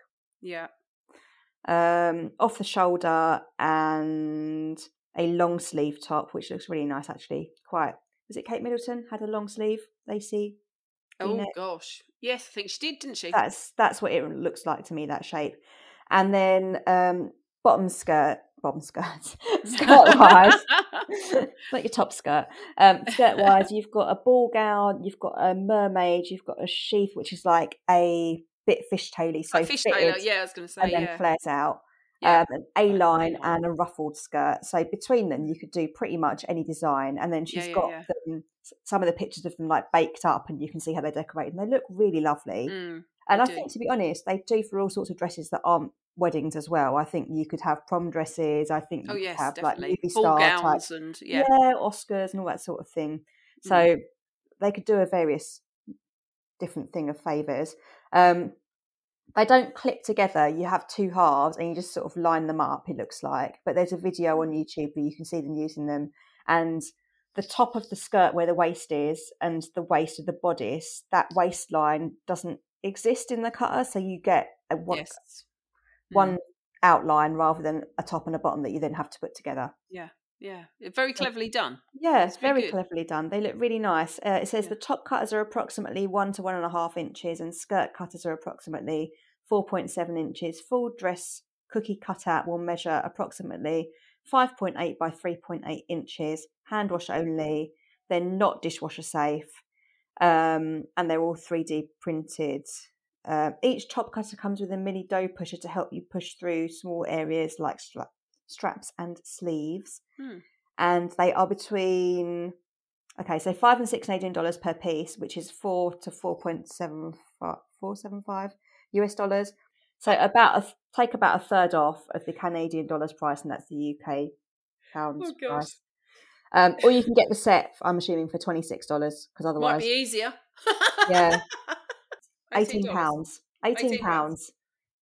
Speaker 5: Yeah.
Speaker 4: um off the shoulder and a long sleeve top which looks really nice actually quite was it kate middleton had a long sleeve lacy
Speaker 5: Oh
Speaker 4: V-neck.
Speaker 5: gosh. Yes, I think she did, didn't she?
Speaker 4: that's that's what it looks like to me that shape and then um bottom skirt bottom skirt (laughs) skirt wise (laughs) not your top skirt um skirt wise you've got a ball gown you've got a mermaid you've got a sheath which is like a bit fishtaily so
Speaker 5: Like fish
Speaker 4: fitted
Speaker 5: Yeah, I was going to say.
Speaker 4: and then
Speaker 5: yeah.
Speaker 4: flares out
Speaker 5: yeah.
Speaker 4: um, an A line and a ruffled skirt. So between them, you could do pretty much any design. And then she's
Speaker 5: yeah,
Speaker 4: got
Speaker 5: yeah.
Speaker 4: Them, some of the pictures of them like baked up, and you can see how they're decorated. And they look really lovely.
Speaker 5: Mm,
Speaker 4: and I
Speaker 5: do.
Speaker 4: think, to be honest, they do for all sorts of dresses that aren't weddings as well. I think you could have prom dresses. I think you
Speaker 5: oh
Speaker 4: could
Speaker 5: yes,
Speaker 4: have
Speaker 5: definitely.
Speaker 4: like movie star type,
Speaker 5: gowns and yeah.
Speaker 4: Oscars and all that sort of thing.
Speaker 5: Mm.
Speaker 4: So they could do a various different thing of favors. Um, they don't clip together. You have two halves and you just sort of line them up, it looks like. But there's a video on YouTube where you can see them using them. And the top of the skirt where the waist is and the waist of the bodice, that waistline doesn't exist in the cutter. So you get a one,
Speaker 5: yes. Mm,
Speaker 4: one outline rather than a top and a bottom that you then have to put together.
Speaker 5: Yeah. Yeah, very cleverly done.
Speaker 4: Yeah,
Speaker 5: It's very
Speaker 4: very cleverly done. They look really nice. Uh, it says
Speaker 5: Yeah.
Speaker 4: the top cutters are approximately one to one and a half inches, and skirt cutters are approximately four point seven inches. Full dress cookie cutout will measure approximately five point eight by three point eight inches. Hand wash only. They're not dishwasher safe, um, and they're all three D printed. Um, each top cutter comes with a mini dough pusher to help you push through small areas like straps and sleeves
Speaker 5: Hmm.
Speaker 4: and they are between okay, so five and six Canadian dollars per piece, which is four to four point seven four seven five US dollars. So about a, take about a third off of the Canadian dollars price, and that's the UK pounds
Speaker 5: Oh
Speaker 4: price. Um, or you can get the set. I'm assuming for twenty six dollars because otherwise Might
Speaker 5: be easier.
Speaker 4: Yeah. (laughs)
Speaker 5: $18.
Speaker 4: pounds, eighteen pounds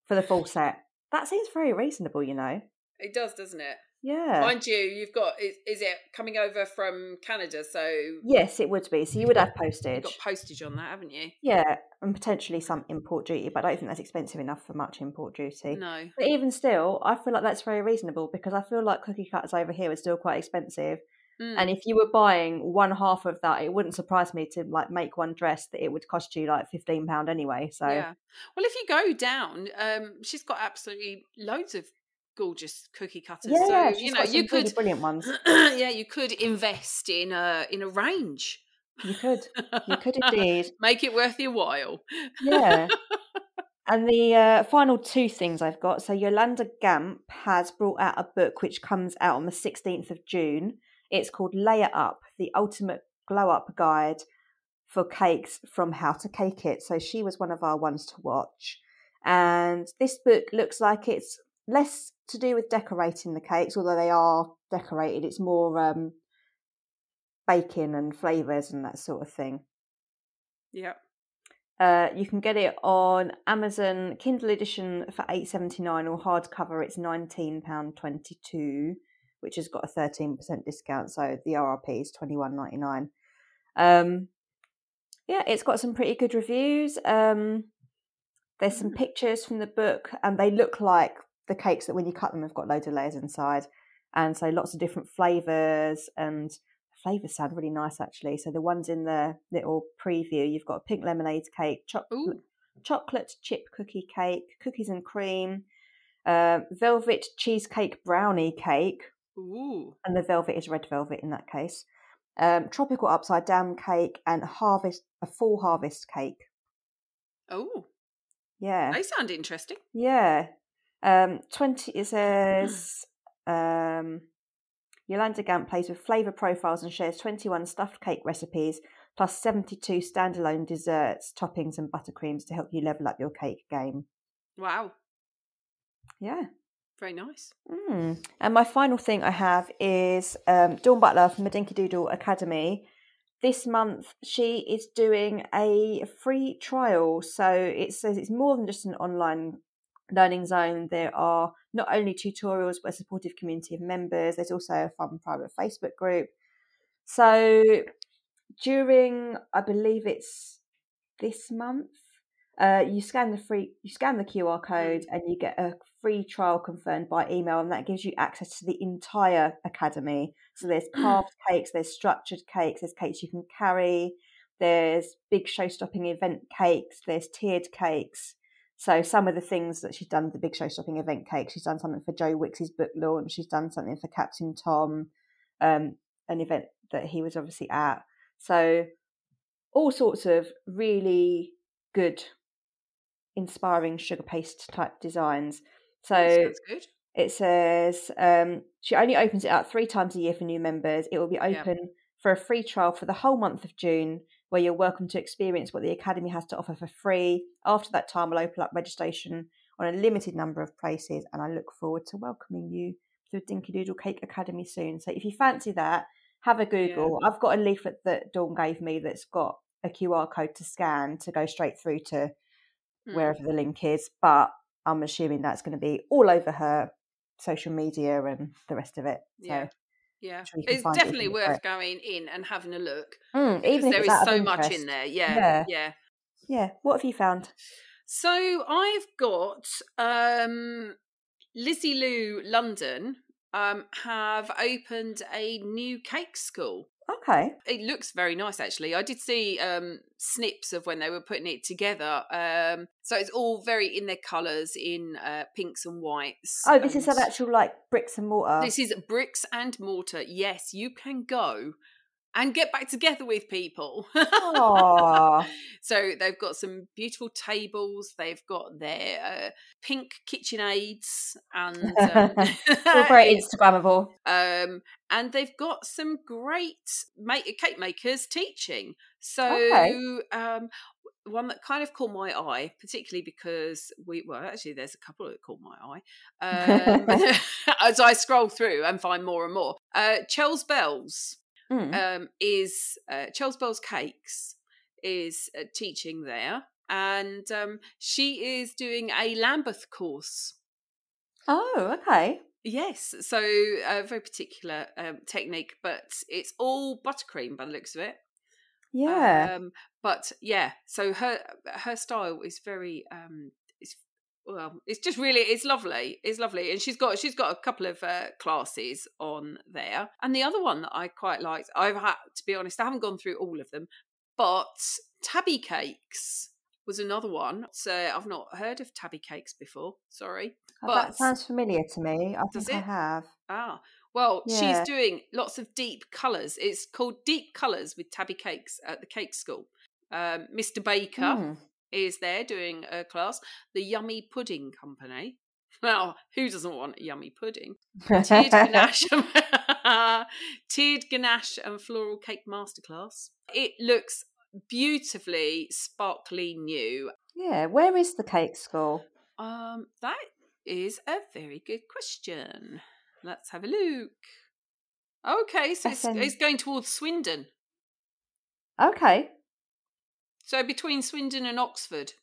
Speaker 4: for the full set. That seems very reasonable, you know.
Speaker 5: It does, doesn't it?
Speaker 4: Yeah.
Speaker 5: Mind you, you've got is, is it coming over from Canada? So
Speaker 4: Yes, it would be. So you would have postage.
Speaker 5: you've got postage on that, haven't you?
Speaker 4: Yeah, and potentially some import duty, but I don't think that's expensive enough for much import duty.
Speaker 5: No.
Speaker 4: But even still, I feel like that's very reasonable because I feel like cookie cutters over here are still quite expensive.
Speaker 5: Mm.
Speaker 4: And if you were buying one half of that, it wouldn't surprise me to like make one dress that it would cost you like fifteen pound anyway. So
Speaker 5: Yeah. Well, if you go down, um, she's got absolutely loads of gorgeous cookie cutters.
Speaker 4: yeah,
Speaker 5: so
Speaker 4: she's
Speaker 5: you know you
Speaker 4: really
Speaker 5: could,
Speaker 4: brilliant ones. (clears throat)
Speaker 5: yeah, you could invest in a in a range.
Speaker 4: You could, you could indeed. (laughs)
Speaker 5: make it worth your while.
Speaker 4: Yeah. (laughs) And the uh, final two things I've got. So Yolanda Gampp has brought out a book which comes out on the 16th of June. It's called Layer Up, the ultimate glow up guide for cakes from how to cake it. So she was one of our ones to watch. And this book looks like it's less to do with decorating the cakes, although they are decorated. It's more um, baking and flavours and that sort of thing.
Speaker 5: Yeah.
Speaker 4: Uh, you can get it on Amazon Kindle edition for eight seventy nine, or hardcover it's nineteen pound twenty two, which has got a thirteen percent discount. So the RRP is twenty one ninety nine. Um, yeah, it's got some pretty good reviews. Um, there's some pictures from the book, and they look like the cakes that when you cut them have got loads of layers inside, and so lots of different flavors and flavors sound really nice actually. So the ones in the little preview, you've got a pink lemonade cake, chocolate, chocolate chip cookie cake, cookies and cream, uh, velvet cheesecake brownie cake,
Speaker 2: Ooh.
Speaker 4: and the velvet is red velvet in that case. Um, tropical upside down cake and harvest a full harvest cake.
Speaker 2: Oh,
Speaker 4: Yeah,
Speaker 2: they sound interesting.
Speaker 4: yeah. Um, twenty. It says (clears throat) um, Yolanda Gampp plays with flavour profiles and shares 21 stuffed cake recipes plus 72 standalone desserts, toppings, and buttercreams to help you level up your cake game.
Speaker 2: Wow,
Speaker 4: Yeah.
Speaker 2: very nice.
Speaker 4: Mm. And my final thing I have is um, Dawn Butler from the Dinky Doodle Academy. This month, she is doing a free trial. So it says it's more than just an online learning zone. There are not only tutorials, but a supportive community of members. There's also a fun private Facebook group. So during, I believe it's this month, uh, you scan the free, you scan the QR code, and you get a free trial confirmed by email, and that gives you access to the entire academy. So there's (clears throat) carved cakes, there's structured cakes, there's cakes you can carry, there's big show-stopping event cakes, there's tiered cakes. So some of the things that she's done, the big show-stopping event cake, she's done something for Joe Wicks's book launch, she's done something for Captain Tom, um, an event that he was obviously at. So all sorts of really good, inspiring sugar paste type designs. So it says um, she only opens it up three times a year for new members. It will be
Speaker 2: Yeah.
Speaker 4: open for a free trial for the whole month of June, where you're welcome to experience what the Academy has to offer for free. After that time, we'll open up registration on a limited number of places, and I look forward to welcoming you to Dinky Doodle Cake Academy soon. So if you fancy that, have a Google. I've got a leaflet that Dawn gave me that's got a QR code to scan to go straight through to
Speaker 2: Hmm.
Speaker 4: wherever the link is, but I'm assuming that's going to be all over her social media and the rest of it. So,
Speaker 2: Yeah. Yeah,
Speaker 4: sure
Speaker 2: it's
Speaker 4: it
Speaker 2: definitely
Speaker 4: for
Speaker 2: worth going in and having a look.
Speaker 4: Mm, even
Speaker 2: there is so much in there. Yeah,
Speaker 4: Yeah.
Speaker 2: yeah.
Speaker 4: Yeah. What have you found?
Speaker 2: So I've got um, Lissie Lou London um, have opened a new cake school.
Speaker 4: Okay.
Speaker 2: It looks very nice, actually. I did see um, snips of when they were putting it together. Um, so it's all very in their colours, in uh, pinks and whites.
Speaker 4: Oh, this is an actual like bricks and mortar.
Speaker 2: This is bricks and mortar. Yes, you can go and get back together with people. (laughs) So they've got some beautiful tables. They've got their uh, pink kitchen aids and um, (laughs)
Speaker 4: all (laughs) very Instagrammable.
Speaker 2: um, and they've got some great make- cake makers teaching. So
Speaker 4: Okay.
Speaker 2: um, one that kind of caught my eye, particularly because we well actually there's a couple that caught my eye um, as I scroll through and find more and more. Uh, Chels Bells
Speaker 4: Mm.
Speaker 2: um, is uh, Chels Bells Cakes is uh, teaching there, and um, she is doing a Lambeth course.
Speaker 4: Oh, okay.
Speaker 2: Yes, so a very particular um, technique, but it's all buttercream by the looks of it.
Speaker 4: Yeah.
Speaker 2: Um, but yeah, so her her style is very um, well, it's just really it's lovely. It's lovely, and she's got she's got a couple of uh, classes on there. And the other one that I quite liked, I've had to be honest, I haven't gone through all of them, but Tabby Cakes was another one. So I've not heard of Tabby Cakes before. Sorry,
Speaker 4: Oh,
Speaker 2: but
Speaker 4: that sounds familiar to me. I think I have.
Speaker 2: Ah, well,
Speaker 4: Yeah.
Speaker 2: she's doing lots of deep colours. It's called Deep Colours with Tabby Cakes at the Cake School. Um, Mr. Baker
Speaker 4: Mm.
Speaker 2: Is there doing a class. The Yummy Pudding Company. (laughs) Well, who doesn't want a yummy pudding? Tiered ganache, (laughs) tiered ganache and floral cake masterclass. It looks beautifully sparkly new.
Speaker 4: yeah. Where is the cake school?
Speaker 2: Um, that is a very good question. Let's have a look. Okay, so it's, it's going towards Swindon.
Speaker 4: Okay.
Speaker 2: So between Swindon and Oxford,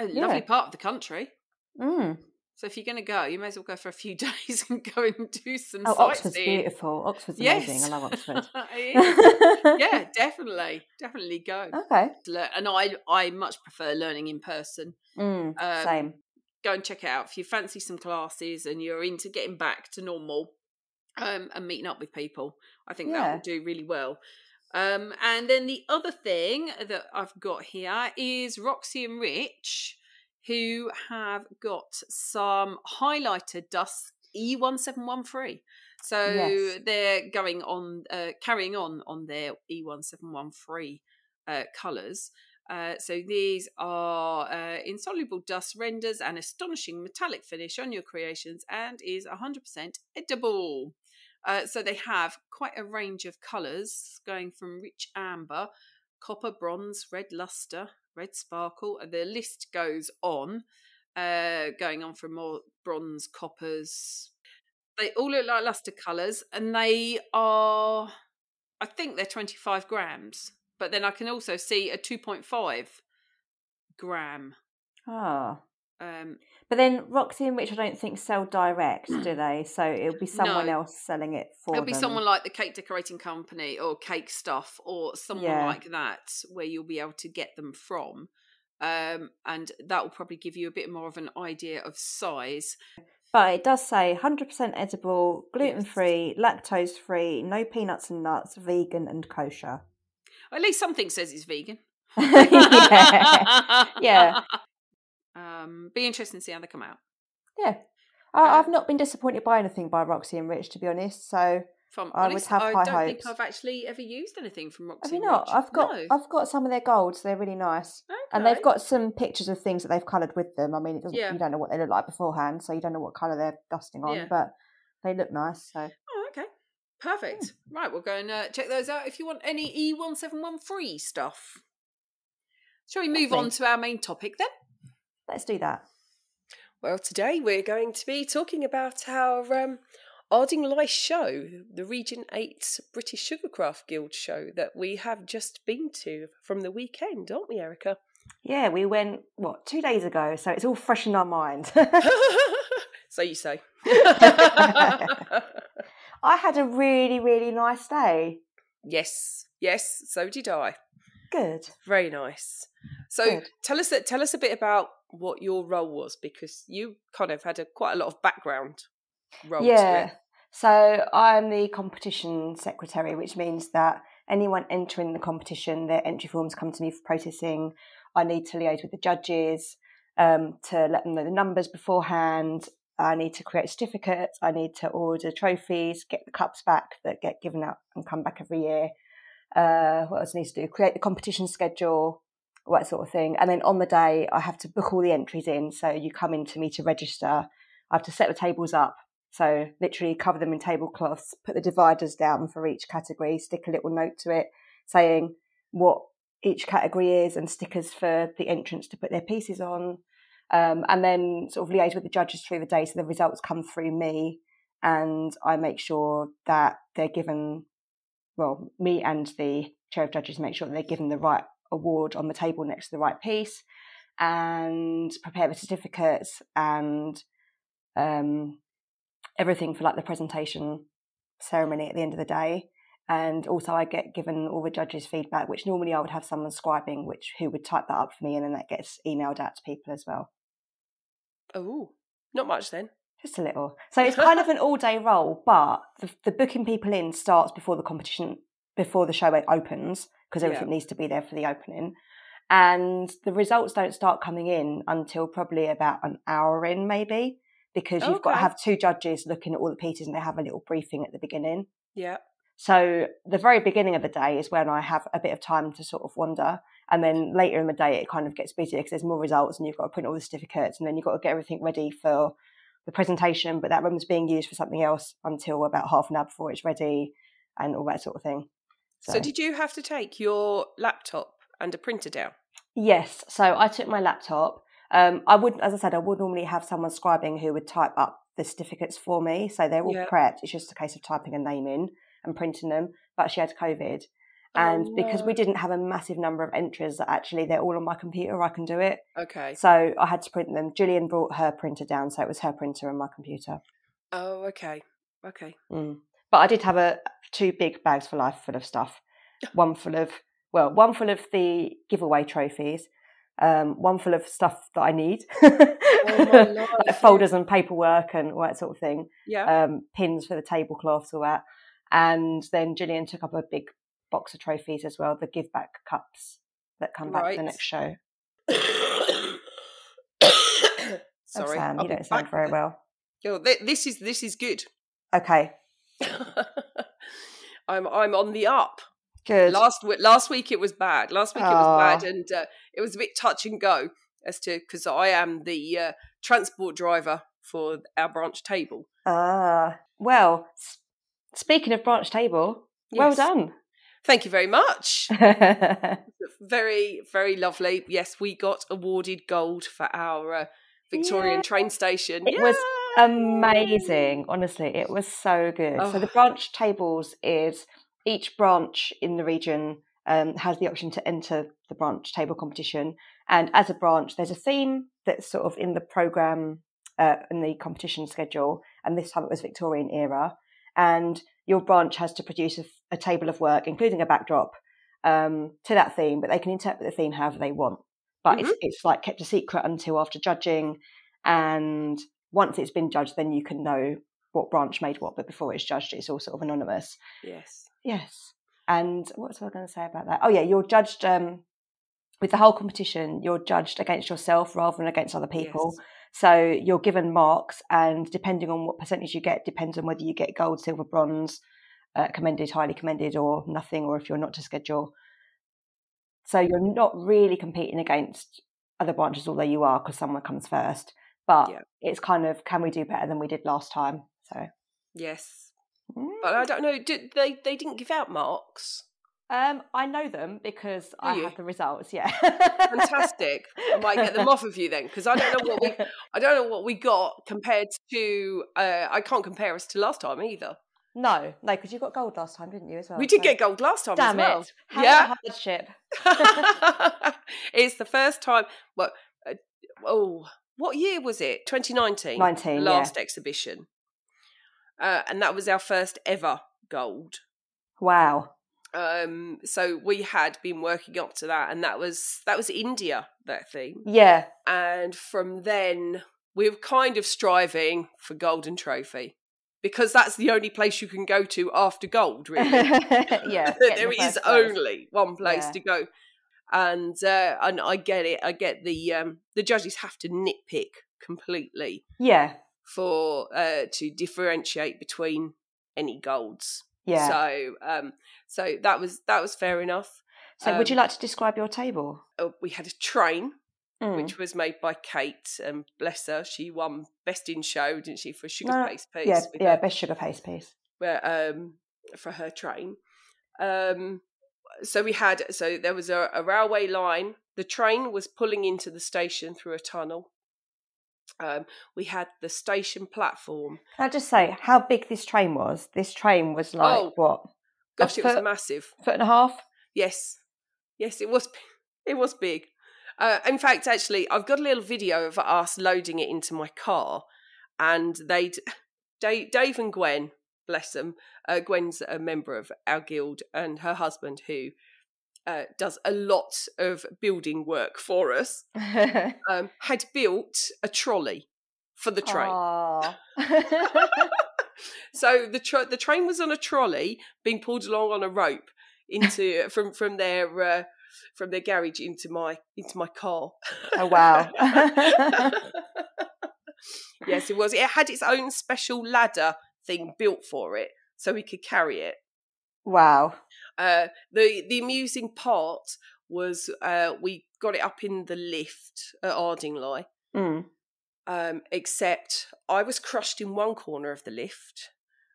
Speaker 2: a
Speaker 4: Yeah.
Speaker 2: lovely part of the country.
Speaker 4: Mm.
Speaker 2: So if you're going to go, you may as well go for a few (laughs) days and go and do some
Speaker 4: Oh, Oxford's beautiful. Oxford's
Speaker 2: Yes,
Speaker 4: amazing. I love Oxford. (laughs) (laughs)
Speaker 2: Yeah, definitely, definitely go.
Speaker 4: Okay.
Speaker 2: And I, I much prefer learning in person.
Speaker 4: Mm,
Speaker 2: Um,
Speaker 4: same.
Speaker 2: Go and check it out if you fancy some classes and you're into getting back to normal, um, and meeting up with people. I think that will do really well. Um, and then the other thing that I've got here is Roxy and Rich, who have got some highlighter dust E171 free. So
Speaker 4: Yes.
Speaker 2: they're going on, uh, carrying on on their E171 free uh, colours. Uh, so these are uh, insoluble dust renders an astonishing metallic finish on your creations and is 100% edible. Uh, so they have quite a range of colours going from rich amber, copper, bronze, red luster, red sparkle. The list goes on, uh, going on from more bronze, coppers. They all look like luster colours and they are, I think they're 25 grams. But then I can also see a 2.5 gram.
Speaker 4: Ah.
Speaker 2: Um,
Speaker 4: But then Roxy and Rich, I don't think sell direct, do they? (clears throat) So it'll be someone
Speaker 2: No.
Speaker 4: else selling it for
Speaker 2: It'll be
Speaker 4: them.
Speaker 2: someone like the cake decorating company or cake stuff or someone
Speaker 4: Yeah.
Speaker 2: like that where you'll be able to get them from. Um, and that will probably give you a bit more of an idea of size.
Speaker 4: But it does say 100% edible, gluten free, lactose free, no peanuts and nuts, vegan and kosher.
Speaker 2: At least something says it's vegan. (laughs)
Speaker 4: yeah. Yeah. (laughs)
Speaker 2: Um, be interesting to see how they come out.
Speaker 4: Yeah. I, I've not been disappointed by anything by Roxy and Rich, to be honest. So
Speaker 2: If I'm
Speaker 4: would have
Speaker 2: I
Speaker 4: high
Speaker 2: don't think
Speaker 4: hopes.
Speaker 2: I've actually ever used anything from Roxy.
Speaker 4: have you
Speaker 2: and
Speaker 4: not?
Speaker 2: Rich.
Speaker 4: I've got
Speaker 2: No.
Speaker 4: I've got some of their golds. They're really nice, and they've got some pictures of things that they've coloured with them. I mean, it doesn't.
Speaker 2: Yeah.
Speaker 4: You don't know what they look like beforehand, so you don't know what colour they're dusting on,
Speaker 2: Yeah.
Speaker 4: but they look nice. So
Speaker 2: Oh, okay. Perfect. Right, we'll go and uh, check those out if you want any E E171 free stuff. Shall we move on to our main topic then?
Speaker 4: Let's do that.
Speaker 6: Well, today we're going to be talking about our um, Ardingly show, the Region 8 British Sugarcraft Guild show that we have just been to from the weekend, aren't we, Erica?
Speaker 4: Yeah, we went what two days ago, so it's all fresh in our mind. (laughs) (laughs)
Speaker 6: so you say. (laughs)
Speaker 4: I had a really really nice day.
Speaker 6: yes, yes, so did I.
Speaker 4: Good.
Speaker 6: Very nice. So
Speaker 4: Good.
Speaker 6: tell us tell us a bit about what your role was because you kind of had a quite a lot of background role
Speaker 4: yeah. So I'm the competition secretary, which means that anyone entering the competition, their entry forms come to me for processing. I need to liaise with the judges um, to let them know the numbers beforehand. I need to create certificates. I need to order trophies, get the cups back that get given out and come back every year. Uh, what else I need to do? Create the competition schedule, that sort of thing. And then on the day, I have to book all the entries in. So you come in to me to register. I have to set the tables up. So literally cover them in tablecloths, put the dividers down for each category, stick a little note to it saying what each category is and stickers for the entrants to put their pieces on. Um, and then sort of liaise with the judges through the day so the results come through me and I make sure that they're given, well, me and the chair of judges make sure that they're given the right award on the table next to the right piece and prepare the certificates and um, everything for like the presentation ceremony at the end of the day. And also, I get given all the judges' feedback, which normally I would have someone scribing, which who would type that up for me, and then that gets emailed out to people as well.
Speaker 6: Oh, not much then.
Speaker 4: Just a little. So it's kind of an all-day role, but the, the booking people in starts before the competition, before the show opens, because everything
Speaker 6: Yeah.
Speaker 4: needs to be there for the opening. And the results don't start coming in until probably about an hour in, maybe, because you've got to have two judges looking at all the pieces, and they have a little briefing at the beginning.
Speaker 6: Yeah.
Speaker 4: So the very beginning of the day is when I have a bit of time to sort of wander, and then later in the day it kind of gets busier because there's more results, and you've got to print all the certificates, and then you've got to get everything ready for the presentation. But that room's being used for something else until about half an hour before it's ready, and all that sort of thing.
Speaker 6: So, did you have to take your laptop and a printer down?
Speaker 4: Yes. So I took my laptop. Um, I would, as I said, I would normally have someone scribing who would type up the certificates for me. So they're all
Speaker 6: Yeah.
Speaker 4: prepped. It's just a case of typing a name in and printing them. But she had COVID. And
Speaker 2: Oh,
Speaker 4: because we didn't have a massive number of entries, that actually they're all on my computer, I can do it.
Speaker 2: Okay.
Speaker 4: So I had to print them. Gillian brought her printer down, so it was her printer and my computer.
Speaker 2: Oh, okay. Okay.
Speaker 4: Mm. But I did have a two big bags for life full of stuff. One full of well, one full of the giveaway trophies, um, one full of stuff that I need,
Speaker 2: life, (laughs)
Speaker 4: like folders and paperwork and all that sort of thing.
Speaker 2: Yeah.
Speaker 4: Um, pins for the tablecloths, all that. And then Gillian took up a big box of trophies as well, the give back cups that come back for the next show. (coughs)
Speaker 2: Sorry.
Speaker 4: oh, Sam,
Speaker 2: I'll
Speaker 4: you don't sound very well.
Speaker 2: Yo, thi- this is this is good.
Speaker 4: Okay, (laughs)
Speaker 2: I'm I'm on the up.
Speaker 4: good.
Speaker 2: Last week, last week it was bad. Last week it was bad, and uh, it was a bit touch and go as to because I am the uh, transport driver for our branch table.
Speaker 4: Ah, well, speaking of branch table, well done.
Speaker 2: Thank you very much. (laughs) Very very lovely. Yes, we got awarded gold for our uh, Victorian
Speaker 4: Yeah.
Speaker 2: train station.
Speaker 4: It was
Speaker 2: Yay!
Speaker 4: Amazing, honestly, it was so good. So the
Speaker 2: Oh.
Speaker 4: branch tables is each branch in the region um, has the option to enter the branch table competition, and as a branch, there's a theme that's sort of in the program uh, in the competition schedule, and this time it was Victorian era, and your branch has to produce a, a table of work, including a backdrop, um, to that theme, but they can interpret the theme however they want. But it's it's like kept a secret until after judging, and once it's been judged, then you can know what branch made what. But before it's judged, it's all sort of anonymous.
Speaker 2: Yes.
Speaker 4: Yes. And what was I going to say about that? Oh yeah, you're judged um, with the whole competition. You're judged against yourself rather than against other people.
Speaker 2: Yes.
Speaker 4: So you're given marks, and depending on what percentage you get, depends on whether you get gold, silver, bronze, uh, commended, highly commended, or nothing, or if you're not to schedule. So you're not really competing against other branches, although you are because someone comes first. But
Speaker 2: Yeah.
Speaker 4: it's kind of can we do better than we did last time? So
Speaker 2: Yes.
Speaker 4: mm.
Speaker 2: But I don't know. Did they? They didn't give out marks.
Speaker 4: um, I know them because I
Speaker 2: you?
Speaker 4: have the results. Yeah,
Speaker 2: Fantastic. I might get them off of you then, because I don't know what we. (laughs) I don't know what we got compared to. Uh, I can't compare us to last time either.
Speaker 4: No, no, because you got gold last time, didn't you? As well.
Speaker 2: we did
Speaker 4: so-
Speaker 2: get gold last time
Speaker 4: Damn
Speaker 2: as well.
Speaker 4: it! Have
Speaker 2: Yeah.
Speaker 4: hardship. (laughs)
Speaker 2: it's the first time. Well, uh, oh, what year was it? 2019.
Speaker 4: 19,
Speaker 2: The
Speaker 4: yeah.
Speaker 2: last exhibition. Uh, and that was our first ever gold.
Speaker 4: Wow.
Speaker 2: Um, so we had been working up to that, and that was that was India that theme.
Speaker 4: Yeah.
Speaker 2: And from then, we were kind of striving for golden trophy because that's the only place you can go to after gold, really. (laughs)
Speaker 4: yeah. (laughs)
Speaker 2: there
Speaker 4: the
Speaker 2: is
Speaker 4: place.
Speaker 2: only one place
Speaker 4: Yeah.
Speaker 2: to go and uh, and I get it I get the um the judges have to nitpick completely
Speaker 4: Yeah.
Speaker 2: for uh to differentiate between any golds
Speaker 4: Yeah. So,
Speaker 2: um so that was that was fair enough So
Speaker 4: would you
Speaker 2: um,
Speaker 4: like to describe your table?
Speaker 2: Uh, we had a train
Speaker 4: Mm.
Speaker 2: which was made by Kate and bless her she won best in show didn't she for sugar
Speaker 4: No,
Speaker 2: paste piece
Speaker 4: yeah, yeah,
Speaker 2: her-
Speaker 4: best sugar paste piece.
Speaker 2: where um for her train um so we had so there was a, a railway line the train was pulling into the station through a tunnel um we had the station platform
Speaker 4: Can I just say how big this train was? This train was like
Speaker 2: Oh.
Speaker 4: what
Speaker 2: gosh it was massive
Speaker 4: foot and a half?
Speaker 2: yes yes it was (laughs) it was big uh, in fact actually i've got a little video of us loading it into my car and they'd (laughs) dave, dave and gwen bless them uh, gwen's a member of our guild and her husband who uh, does a lot of building work for us (laughs) um, had built a trolley for the train (laughs) (laughs) so the the train was on a trolley being pulled along on a rope into from from their uh, from their garage into my into my car.
Speaker 4: oh wow.
Speaker 2: yes, it was. It had its own special ladder thing built for it, so we could carry it.
Speaker 4: wow.
Speaker 2: Uh, the the amusing part was uh, we got it up in the lift at Ardingly,
Speaker 4: Mm.
Speaker 2: um, except I was crushed in one corner of the lift,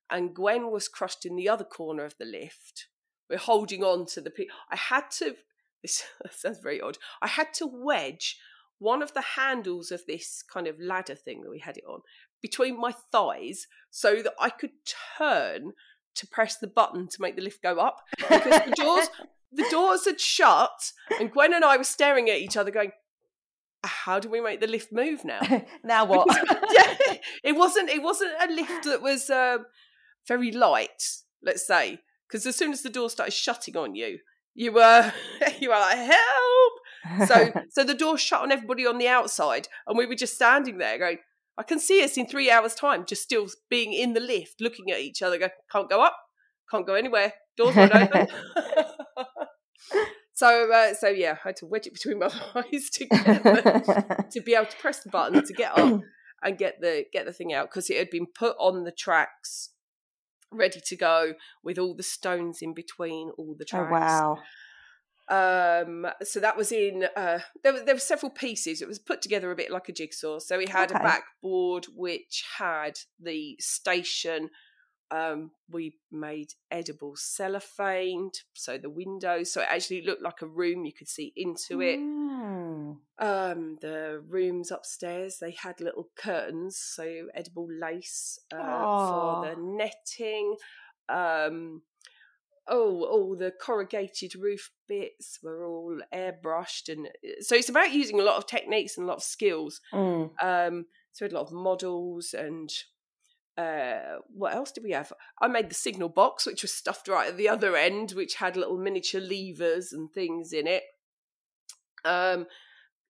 Speaker 2: and Gwen was crushed in the other corner of the lift. We're holding on to the. Pe- I had to. (laughs) This sounds very odd. I had to wedge one of the handles of this kind of ladder thing that we had it on between my thighs so that I could turn to press the button to make the lift go up because the doors (laughs) the doors had shut, and Gwen and I were staring at each other, going, "How do we make the lift move now?" (laughs)
Speaker 4: now what? (laughs)
Speaker 2: yeah, it wasn't. It wasn't a lift that was um, very light. Let's say because as soon as the door started shutting on you, you were you were like help. So so the door shut on everybody on the outside, and we were just standing there going. I can see us in three hours' time, just still being in the lift, looking at each other, go, can't go up, can't go anywhere, doors won't open. (laughs) (laughs) so, uh, so yeah, I had to wedge it between my (laughs) eyes to get the, to be able to press the button to get up (coughs) and get the get the thing out because it had been put on the tracks, ready to go with all the stones in between all the
Speaker 4: oh
Speaker 2: tracks.
Speaker 4: wow!
Speaker 2: Um, so that was in. Uh, there were there were several pieces. It was put together a bit like a jigsaw. So we had a backboard which had the station. Um, we made edible cellophane, so the windows, so it actually looked like a room. You could see into it.
Speaker 4: Mm.
Speaker 2: Um, the rooms upstairs they had little curtains, so edible lace uh, for the netting. Um, oh, all the corrugated roof bits were all airbrushed, and so it's about using a lot of techniques and a lot of skills.
Speaker 4: Mm.
Speaker 2: Um, so we had a lot of models and. Uh, what else did we have? I made the signal box, which was stuffed right at the other end, which had little miniature levers and things in it. Um,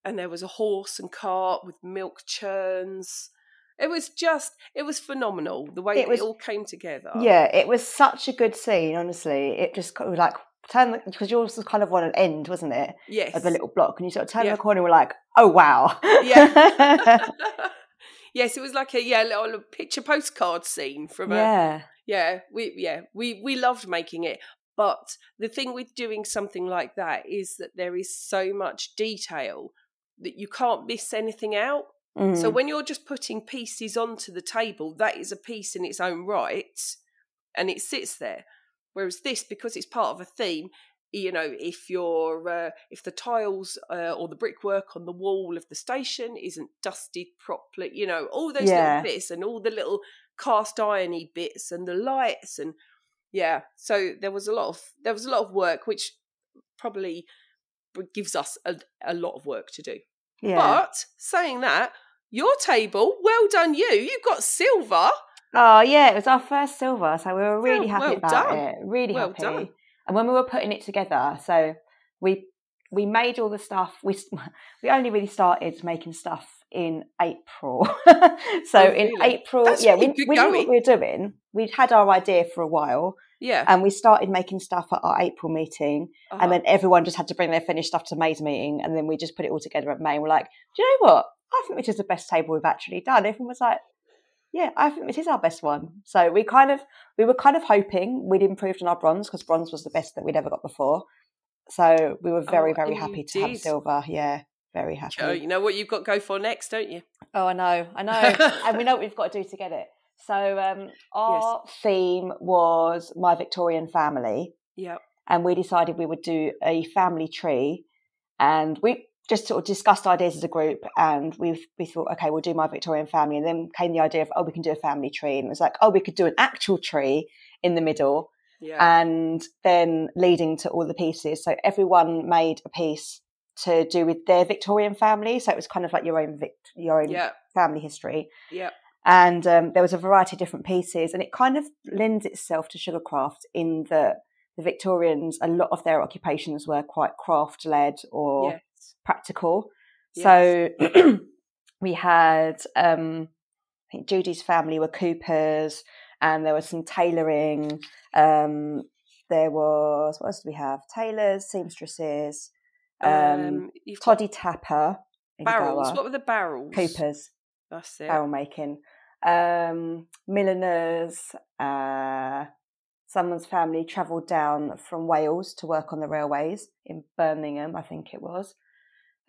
Speaker 2: and there was a horse and cart with milk churns. It was just, it was phenomenal the way
Speaker 4: It
Speaker 2: it, all came together.
Speaker 4: Yeah, it was such a good scene. Honestly, it just kind of like turn because yours was kind of on an end, wasn't it,
Speaker 2: Yes.
Speaker 4: of the little block, and you sort of turn
Speaker 2: Yeah.
Speaker 4: the corner, and we're like, oh wow,
Speaker 2: Yeah. (laughs) (laughs) yes, it was like a yeah little picture postcard scene from a
Speaker 4: yeah,
Speaker 2: yeah we yeah we we loved making it but the thing with doing something like that is that there is so much detail that you can't miss anything out so
Speaker 4: Mm.
Speaker 2: when you're just putting pieces onto the table that is a piece in its own right and it sits there whereas this because it's part of a theme you know if you're uh, if the tiles uh, or the brickwork on the wall of the station isn't dusted properly you know all those
Speaker 4: Yeah.
Speaker 2: little bits and all the little cast irony bits and the lights and yeah so there was a lot of there was a lot of work which probably gives us a, a lot of work to do
Speaker 4: yeah.
Speaker 2: but saying that your table well done you you got silver
Speaker 4: Oh yeah, it was our first silver, so we were really
Speaker 2: Well-
Speaker 4: happy
Speaker 2: well
Speaker 4: about
Speaker 2: done.
Speaker 4: it. Really
Speaker 2: Well
Speaker 4: happy.
Speaker 2: done.
Speaker 4: And when we were putting it together, so we we made all the stuff. We (laughs) we only really started making stuff in April. (laughs) so
Speaker 2: Oh,
Speaker 4: in? April,
Speaker 2: That's
Speaker 4: yeah,
Speaker 2: really
Speaker 4: we, we knew what we were doing. We'd had our idea for a while,
Speaker 2: yeah
Speaker 4: and we started making stuff at our April meeting.
Speaker 2: uh-huh.
Speaker 4: And then everyone just had to bring their finished stuff to May's meeting, and then we just put it all together at May. And we're like, do you know what? I think this is the best table we've actually done. Everyone was like, yeah, I think this is our best one. So we kind of we were kind of hoping we'd improved on our bronze because bronze was the best that we'd ever got before. So we were very
Speaker 2: Oh,
Speaker 4: very happy to have silver. Yeah, very happy.
Speaker 2: Oh, you know what you've got to go for next don't you
Speaker 4: Oh, I know, I know, (laughs) and we know what we've got to do to get it. So um, our theme was my Victorian family,
Speaker 2: yeah
Speaker 4: and we decided we would do a family tree, and we just sort of discussed ideas as a group, and we we thought, okay, we'll do my Victorian family, and then came the idea of oh, we can do a family tree, and it was like oh, we could do an actual tree in the middle,
Speaker 2: yeah.
Speaker 4: And then leading to all the pieces. So everyone made a piece to do with their Victorian family, so it was kind of like your own vict- your own
Speaker 2: yeah
Speaker 4: family history.
Speaker 2: Yeah
Speaker 4: and um, there was a variety of different pieces and it kind of lends itself to sugarcraft in that the victorians a lot of their occupations were quite craft led or
Speaker 2: yes.
Speaker 4: practical. So (clears throat) we had um, i think judy's family were coopers and there was some tailoring um, there was what else do we have? Tailors seamstresses um,
Speaker 2: um
Speaker 4: toddy tapper
Speaker 2: barrels what were the barrels?
Speaker 4: Coopers.
Speaker 2: That's it.
Speaker 4: Barrel making. Um, milliners. Uh, someone's family travelled down from Wales to work on the railways in Birmingham, I think it was.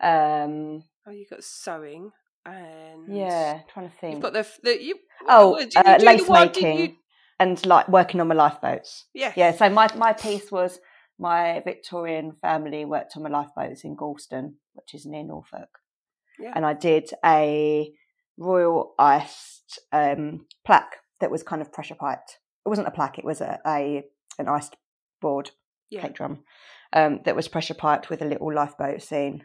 Speaker 4: Um,
Speaker 2: oh you got sewing and
Speaker 4: yeah, trying to think.
Speaker 2: you've got the, the you
Speaker 4: oh,
Speaker 2: you
Speaker 4: uh,
Speaker 2: do the
Speaker 4: lace making
Speaker 2: you-
Speaker 4: and like working on my lifeboats.
Speaker 2: yeah
Speaker 4: Yeah, so my my piece was my Victorian family worked on my lifeboats in Gorleston, which is near Norfolk.
Speaker 2: Yeah.
Speaker 4: And I did a royal iced um, plaque that was kind of pressure piped it wasn't a plaque, it was a, a an iced board
Speaker 2: Yeah.
Speaker 4: cake drum um, that was pressure piped with a little lifeboat scene.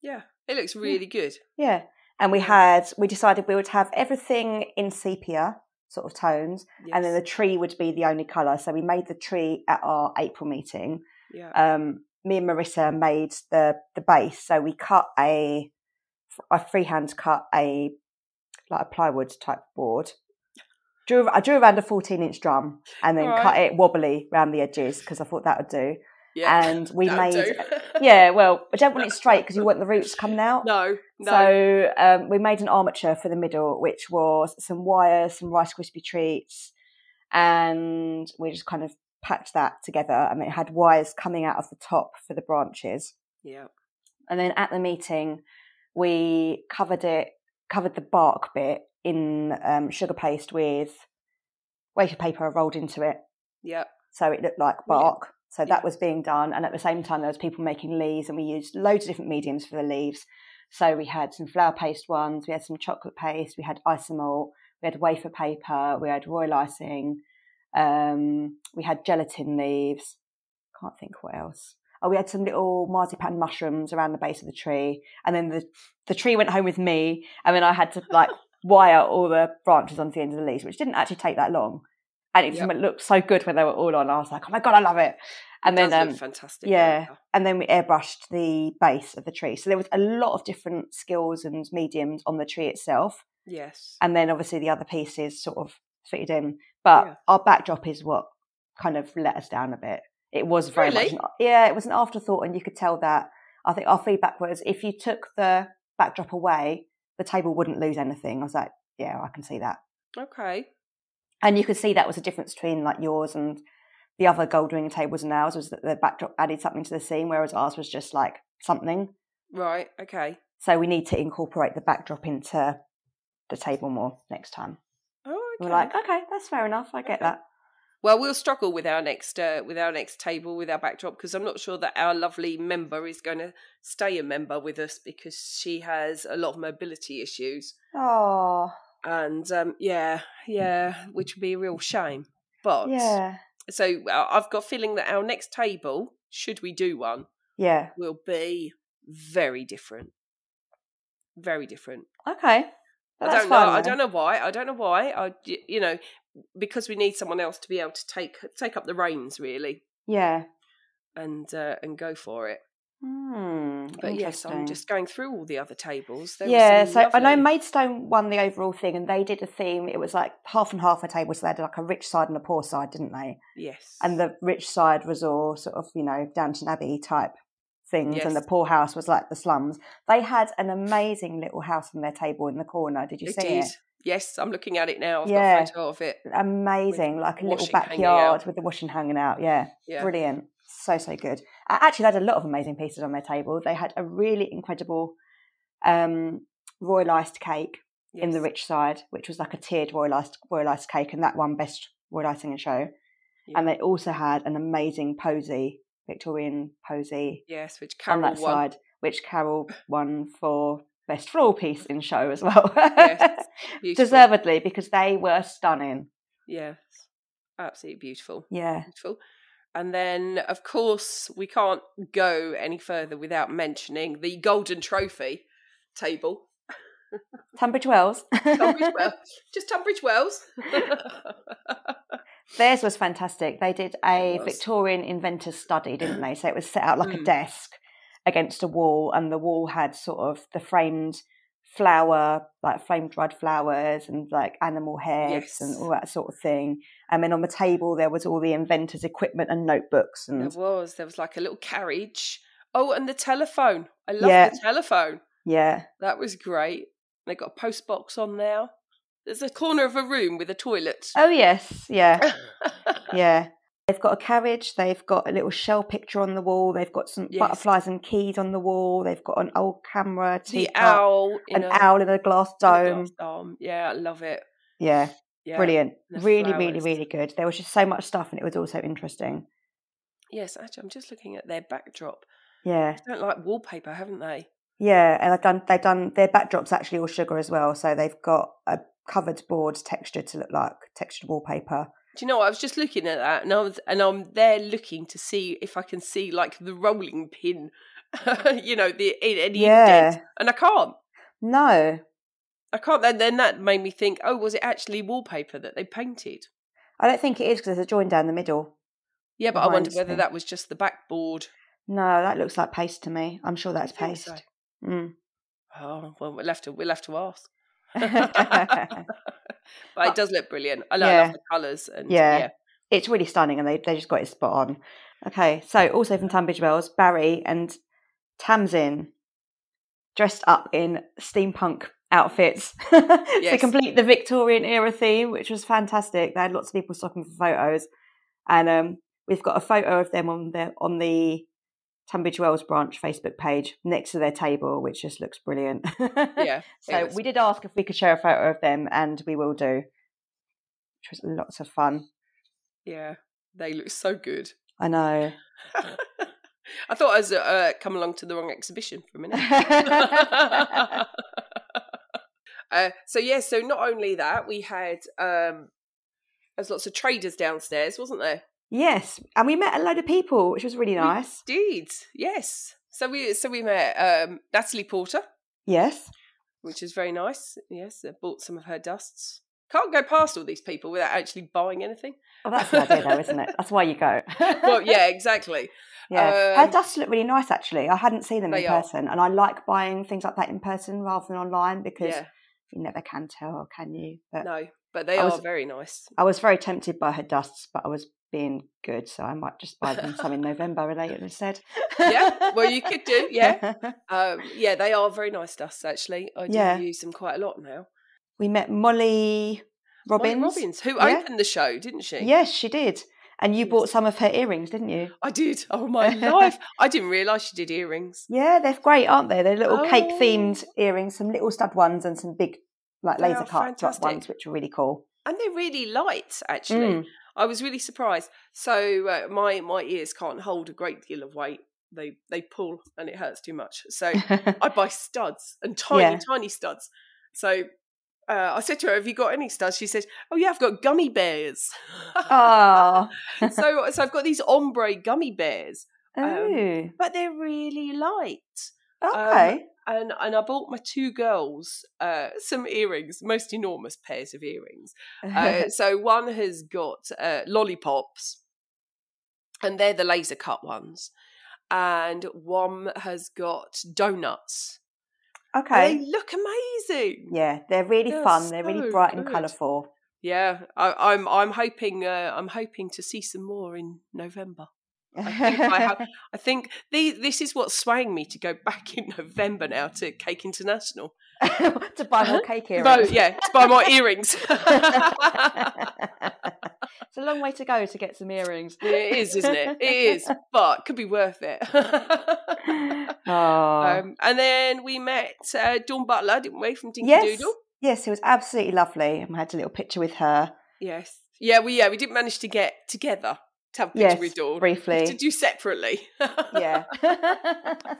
Speaker 2: Yeah. It looks really good.
Speaker 4: Yeah. And we had, we decided we would have everything in sepia sort of tones, and then the tree would be the only colour. So we made the tree at our April meeting.
Speaker 2: Yeah.
Speaker 4: Um, me and Marissa made the the base. So we cut a, I freehand cut a, like a plywood type board. Drew, I drew around a 14 inch drum and then cut it wobbly around the edges because I thought that would do.
Speaker 2: yeah.
Speaker 4: And we made, (laughs) yeah, well, I don't want it straight because you want the roots coming (laughs) out.
Speaker 2: no. No.
Speaker 4: So um, we made an armature for the middle, which was some wires, some Rice crispy treats, and we just kind of packed that together. And it had wires coming out of the top for the branches.
Speaker 2: yeah.
Speaker 4: And then at the meeting, we covered it, covered the bark bit in um, sugar paste with wafer paper rolled into it,
Speaker 2: Yeah.
Speaker 4: so it looked like bark. So
Speaker 2: Yeah.
Speaker 4: that was being done, and at the same time, there was people making leaves, and we used loads of different mediums for the leaves. So we had some flour paste ones, we had some chocolate paste, we had isomalt, we had wafer paper, we had royal icing, um, we had gelatin leaves. Can't think what else. Oh, we had some little marzipan mushrooms around the base of the tree, and then the the tree went home with me, and then I had to like (laughs) wire all the branches onto the end of the leaves, which didn't actually take that long, and it just
Speaker 2: Yep.
Speaker 4: looked so good when they were all on. I was like, oh my god, I love it! And
Speaker 2: It
Speaker 4: then um,
Speaker 2: fantastic.
Speaker 4: yeah, and then we airbrushed the base of the tree. So there was a lot of different skills and mediums on the tree itself,
Speaker 2: Yes.
Speaker 4: and then obviously the other pieces sort of fitted in. But
Speaker 2: Yeah.
Speaker 4: our backdrop is what kind of let us down a bit. It was very much, an, yeah, it was an afterthought, and you could tell that. I think our feedback was if you took the backdrop away, the table wouldn't lose anything. I was like, yeah, I can see that,
Speaker 2: Okay.
Speaker 4: and you could see that was a difference between like yours and the other gold ring tables and ours was that the backdrop added something to the scene, whereas ours was just like something.
Speaker 2: Right. Okay.
Speaker 4: So we need to incorporate the backdrop into the table more next time.
Speaker 2: Oh, okay.
Speaker 4: We're like, okay, that's fair enough. I get
Speaker 2: Okay.
Speaker 4: that.
Speaker 2: Well, we'll struggle with our next uh, with our next table with our backdrop because I'm not sure that our lovely member is going to stay a member with us because she has a lot of mobility issues,
Speaker 4: Oh,
Speaker 2: and um, yeah, yeah, which would be a real shame. But
Speaker 4: yeah,
Speaker 2: so I've got a feeling that our next table, should we do one,
Speaker 4: yeah.
Speaker 2: will be very different, very different.
Speaker 4: Okay.
Speaker 2: I don't know.
Speaker 4: fine
Speaker 2: I don't know why. I don't know why. I, you know, because we need someone else to be able to take take up the reins, really,
Speaker 4: Yeah.
Speaker 2: and uh, and go for it.
Speaker 4: Hmm.
Speaker 2: But yes, I'm just going through all the other tables. There
Speaker 4: yeah, so I know Maidstone won the overall thing, and they did a theme. It was like half and half a table, so they had like a rich side and a poor side, didn't they?
Speaker 2: Yes,
Speaker 4: And the rich side was all sort of you know Downton Abbey type things, and the poor house was like the slums. They had an amazing little house on their table in the corner. Did you
Speaker 2: it
Speaker 4: see
Speaker 2: did.
Speaker 4: it?
Speaker 2: Yes, I'm looking at it now. I've
Speaker 4: Yeah.
Speaker 2: got a photo of it.
Speaker 4: Amazing, like a little backyard with the washing hanging out. Yeah,
Speaker 2: Yeah,
Speaker 4: brilliant. So so good. Actually, they had a lot of amazing pieces on their table. They had a really incredible um, royal iced cake in the rich side, which was like a tiered royal iced, royal iced cake, and that won best royal icing and show.
Speaker 2: Yeah.
Speaker 4: And they also had an amazing posy, Victorian posy
Speaker 2: Yes, which
Speaker 4: on
Speaker 2: Carol
Speaker 4: that
Speaker 2: won.
Speaker 4: side, which Carol won for best floral piece in show as well.
Speaker 2: Yes, beautiful.
Speaker 4: Deservedly, because they were stunning.
Speaker 2: Yes, absolutely beautiful.
Speaker 4: Yeah.
Speaker 2: Beautiful. And then, of course, we can't go any further without mentioning the Golden Trophy table.
Speaker 4: Tunbridge Wells.
Speaker 2: Tunbridge (laughs) Wells. Just Tunbridge Wells. (laughs)
Speaker 4: Theirs was fantastic. They did a Victorian inventor's study, didn't they? So it was set out like a
Speaker 2: Mm.
Speaker 4: desk against a wall, and the wall had sort of the framed flower, like flame dried flowers and like animal heads and all that sort of thing. And then on the table there was all the inventor's equipment and notebooks And there
Speaker 2: was. There was like a little carriage. Oh, and the telephone. I love
Speaker 4: Yeah.
Speaker 2: the telephone.
Speaker 4: yeah,
Speaker 2: That was great. They got a post box on now. There's a corner of a room with a toilet.
Speaker 4: oh yes, yeah, (laughs) yeah. They've got a carriage. They've got a little shell picture on the wall. They've got some
Speaker 2: Yes.
Speaker 4: butterflies and keys on the wall. They've got an old camera,
Speaker 2: the
Speaker 4: teacup,
Speaker 2: owl
Speaker 4: an
Speaker 2: a,
Speaker 4: owl in a glass
Speaker 2: in a
Speaker 4: dome.
Speaker 2: glass dome. Yeah, I love it.
Speaker 4: Yeah,
Speaker 2: Yeah.
Speaker 4: brilliant. Really, really,
Speaker 2: flowers.
Speaker 4: really good. There was just so much stuff, and it was also interesting.
Speaker 2: Yes, actually, I'm just looking at their backdrop.
Speaker 4: Yeah,
Speaker 2: They don't like wallpaper, haven't they?
Speaker 4: yeah, and I've done. They've done their backdrops actually all sugar as well, so they've got a covered board texture to look like textured wallpaper.
Speaker 2: Do you know? what? I was just looking at that, and I was, and I'm there looking to see if I can see like the rolling pin, (laughs) you know, the any
Speaker 4: Yeah.
Speaker 2: indent, and I can't.
Speaker 4: No,
Speaker 2: I can't. Then, then that made me think. Oh, was it actually wallpaper that they painted?
Speaker 4: I don't think it is because there's a join down the middle.
Speaker 2: Yeah, but I wonder whether that was just the backboard.
Speaker 4: No, that looks like paste to me. I'm sure that's paste.
Speaker 2: so.
Speaker 4: Mm.
Speaker 2: Oh well, we'll have to we'll have to ask. (laughs) (laughs)
Speaker 4: yeah.
Speaker 2: But it does look brilliant. I, love- I
Speaker 4: Yeah.
Speaker 2: love the colours and
Speaker 4: Yeah.
Speaker 2: yeah.
Speaker 4: it's really stunning, and they they just got it spot on. Okay, so also from Tunbridge Wells, Barry and Tamsin dressed up in steampunk outfits (laughs) to complete the Victorian era theme, which was fantastic. They had lots of people stopping for photos, and um, we've got a photo of them on the on the Tunbridge Wells branch Facebook page next to their table, which just looks brilliant. (laughs)
Speaker 2: Yeah.
Speaker 4: So we did ask if we could share a photo of them, and we will do, which was lots of fun.
Speaker 2: Yeah. They look so good.
Speaker 4: I know. (laughs)
Speaker 2: I thought I was uh, come along to the wrong exhibition for a minute. (laughs) uh, so yeah, so not only that, we had um, there's lots of traders downstairs, wasn't there?
Speaker 4: Yes, and we met a load of people, which was really nice.
Speaker 2: Indeed, yes. So we so we met um, Natalie Porter,
Speaker 4: Yes.
Speaker 2: which is very nice. Yes, I bought some of her dusts. Can't go past all these people without actually buying anything.
Speaker 4: Oh, that's the idea, though, isn't it? That's why you go. (laughs)
Speaker 2: Well, yeah, exactly. (laughs)
Speaker 4: yeah. Her
Speaker 2: um,
Speaker 4: dusts look really nice, actually. I hadn't seen them in
Speaker 2: are.
Speaker 4: person, and I like buying things like that in person rather than online because
Speaker 2: Yeah,
Speaker 4: you never can tell, can you? But
Speaker 2: no, but they
Speaker 4: I
Speaker 2: are
Speaker 4: was-
Speaker 2: very nice.
Speaker 4: I was very tempted by her dusts, but I was being good, so I might just buy them some in (laughs) November later instead.
Speaker 2: Yeah, well, you could do, (laughs) yeah. Um, yeah, they are very nice dusts. Actually, I do
Speaker 4: Yeah.
Speaker 2: use them quite a lot now.
Speaker 4: we met Molly
Speaker 2: Molly
Speaker 4: Robbins.
Speaker 2: Robbins, who
Speaker 4: Yeah.
Speaker 2: opened the show, didn't she?
Speaker 4: Yes, she did. And you
Speaker 2: Yes.
Speaker 4: bought some of her earrings, didn't you?
Speaker 2: I did. Oh my life! (laughs) I didn't realise she did earrings.
Speaker 4: Yeah, they're great, aren't they? They're little cake
Speaker 2: Oh.
Speaker 4: themed earrings, some little stud ones and some big like
Speaker 2: They
Speaker 4: laser cut ones, which are really cool.
Speaker 2: and they're really light actually
Speaker 4: Mm.
Speaker 2: I was really surprised so uh, my my ears can't hold a great deal of weight they they pull and it hurts too much so (laughs) i buy studs and tiny
Speaker 4: Yeah.
Speaker 2: tiny studs so uh, I said to her, "Have you got any studs?" She said, "Oh yeah, I've got gummy bears."
Speaker 4: oh. (laughs)
Speaker 2: so, so I've got these ombre gummy bears,
Speaker 4: oh.
Speaker 2: but they're really light.
Speaker 4: okay.
Speaker 2: And and I bought my two girls uh, some earrings, most enormous pairs of earrings. (laughs) Uh, so one has got uh, lollipops, and they're the laser cut ones, and one has got donuts.
Speaker 4: okay.
Speaker 2: They look amazing.
Speaker 4: Yeah, they're really
Speaker 2: They're
Speaker 4: fun. They're really
Speaker 2: so
Speaker 4: bright and colourful.
Speaker 2: Yeah, I, I'm I'm hoping uh, I'm hoping to see some more in November. I think I, have, (laughs) I think the, this is what's swaying me to go (laughs) back in November now to Cake International. (laughs)
Speaker 4: to buy more cake earrings.
Speaker 2: No, yeah, to buy more earrings.
Speaker 4: it's a long way to go to get some earrings.
Speaker 2: it is, isn't it? It is, but could be worth it.
Speaker 4: Oh.
Speaker 2: um, and then we met uh, Dawn Butler, didn't we, from Dinky
Speaker 4: yes.
Speaker 2: Doodle?
Speaker 4: Yes, it was absolutely lovely. And I had a little picture with her.
Speaker 2: Yes. Yeah, we yeah we didn't manage to get together to have a
Speaker 4: Yes,
Speaker 2: with Dawn.
Speaker 4: briefly.
Speaker 2: To do separately. (laughs)
Speaker 4: yeah. (laughs)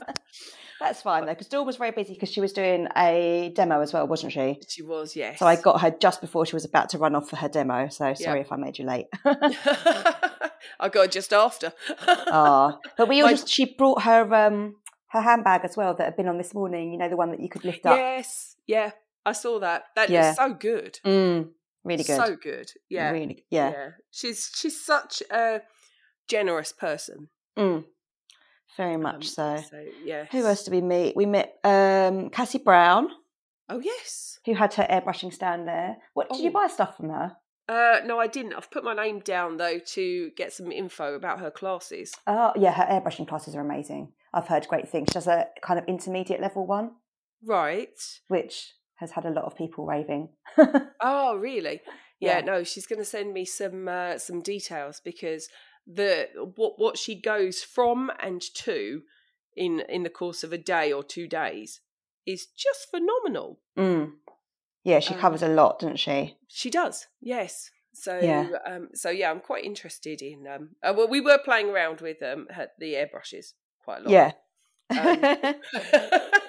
Speaker 4: That's fine though, because Dawn was very busy because she was doing a demo as well, wasn't she?
Speaker 2: She was, yes.
Speaker 4: So I got her just before she was about to run off for her demo. So sorry if I made you late. (laughs)
Speaker 2: I got it just after.
Speaker 4: Ah, but we
Speaker 2: My-
Speaker 4: just she brought her um her handbag as well that had been on this morning. You know the one that you could lift up.
Speaker 2: Yes, yeah, I saw that. That
Speaker 4: Yeah.
Speaker 2: is so good.
Speaker 4: Mm, really good.
Speaker 2: So good. Yeah.
Speaker 4: Really, yeah. yeah.
Speaker 2: She's she's such a generous person.
Speaker 4: Mm, very much
Speaker 2: Um,
Speaker 4: so.
Speaker 2: So yeah.
Speaker 4: Who else did we meet? We met um, Cassie Brown,
Speaker 2: Oh yes.
Speaker 4: who had her airbrushing stand there. What did you
Speaker 2: Oh.
Speaker 4: buy stuff from her?
Speaker 2: Uh, no, I didn't. I've put my name down though to get some info about her classes.
Speaker 4: Oh, yeah, her airbrushing classes are amazing. I've heard great things. She does a kind of intermediate level one,
Speaker 2: Right.
Speaker 4: which has had a lot of people raving. (laughs)
Speaker 2: Oh, really? Yeah.
Speaker 4: Yeah.
Speaker 2: No, she's going to send me some uh, some details because the what what she goes from and to in in the course of a day or two days is just phenomenal.
Speaker 4: Mm. Yeah, she
Speaker 2: Um,
Speaker 4: covers a lot, doesn't she?
Speaker 2: She does, yes. So,
Speaker 4: Yeah.
Speaker 2: um, so yeah, I'm quite interested in. Um, uh, well, we were playing around with um her, the airbrushes quite a lot.
Speaker 4: Yeah.
Speaker 2: Um, (laughs) (laughs)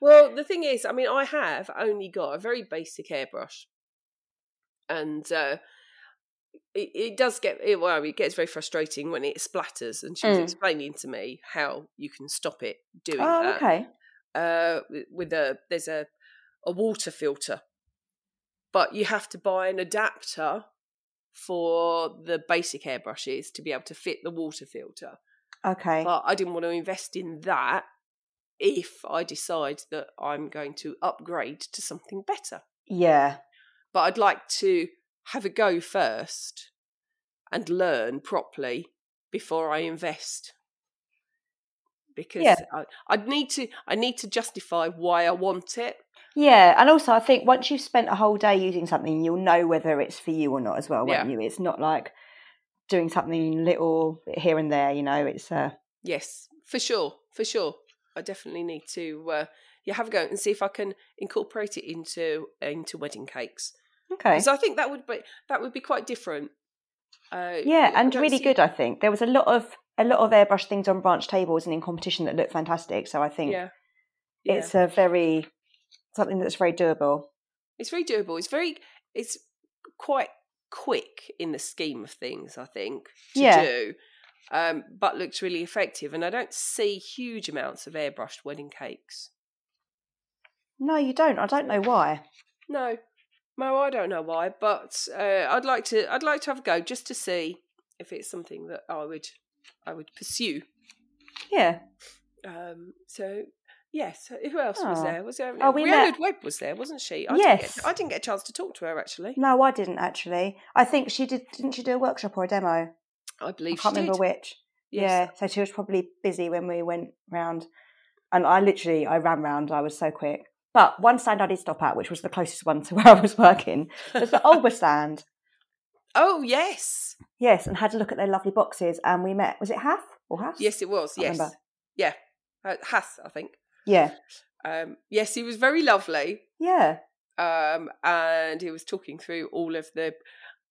Speaker 2: well, the thing is, I mean, I have only got a very basic airbrush, and uh, it, it does get it, well. It gets very frustrating when it splatters, and she was
Speaker 4: Mm.
Speaker 2: explaining to me how you can stop it doing
Speaker 4: Oh,
Speaker 2: that.
Speaker 4: okay.
Speaker 2: Uh, with- with a there's a a water filter, but you have to buy an adapter for the basic airbrushes to be able to fit the water filter.
Speaker 4: Okay.
Speaker 2: But I didn't want to invest in that if I decide that I'm going to upgrade to something better.
Speaker 4: yeah.
Speaker 2: But I'd like to have a go first and learn properly before I invest. Because
Speaker 4: Yeah.
Speaker 2: I, I'd need to I need to justify why I want it.
Speaker 4: Yeah, and also I think once you've spent a whole day using something, you'll know whether it's for you or not as well, won't you? It's not like doing something little here and there. You know, it's uh,
Speaker 2: Yes, for sure, for sure. I definitely need to uh, yeah have a go and see if I can incorporate it into into wedding cakes
Speaker 4: okay.
Speaker 2: because I think that would be that would be quite different. Uh,
Speaker 4: Yeah, and really good. I think there was a lot of a lot of airbrush things on branch tables and in competition that looked fantastic. So I think
Speaker 2: Yeah, yeah.
Speaker 4: it's a very something that's very doable.
Speaker 2: It's very doable. It's very it's quite quick in the scheme of things, I think, to
Speaker 4: Yeah.
Speaker 2: do. Um, but looks really effective and I don't see huge amounts of airbrushed wedding cakes.
Speaker 4: No, you don't. I don't know why.
Speaker 2: No. No, I don't know why, but uh, I'd like to I'd like to have a go just to see if it's something that I would I would pursue.
Speaker 4: Yeah.
Speaker 2: Um, so yes, who else was
Speaker 4: Oh.
Speaker 2: there? Was there?
Speaker 4: Oh, we
Speaker 2: Rhiannon
Speaker 4: met-
Speaker 2: Webb was there, wasn't she? I
Speaker 4: Yes.
Speaker 2: Didn't get, I didn't get a chance to talk to her actually.
Speaker 4: No, I didn't actually. I think she did. Didn't she do a workshop or a demo?
Speaker 2: I
Speaker 4: I
Speaker 2: believe
Speaker 4: can't
Speaker 2: she
Speaker 4: remember
Speaker 2: did.
Speaker 4: which.
Speaker 2: Yes.
Speaker 4: Yeah, so she was probably busy when we went round, and I literally I ran round. I was so quick. But one stand I did stop at, which was the closest one to (laughs) where I was working, was the Olber (laughs) stand.
Speaker 2: Oh yes,
Speaker 4: Yes, and had a look at their lovely boxes, and we met. Was it Hath or Hath?
Speaker 2: yes, it was.
Speaker 4: Can't
Speaker 2: Yes,
Speaker 4: remember.
Speaker 2: yeah, uh, Hath, I think.
Speaker 4: Yeah,
Speaker 2: Um, yes, he was very lovely,
Speaker 4: yeah,
Speaker 2: um, and he was talking through all of the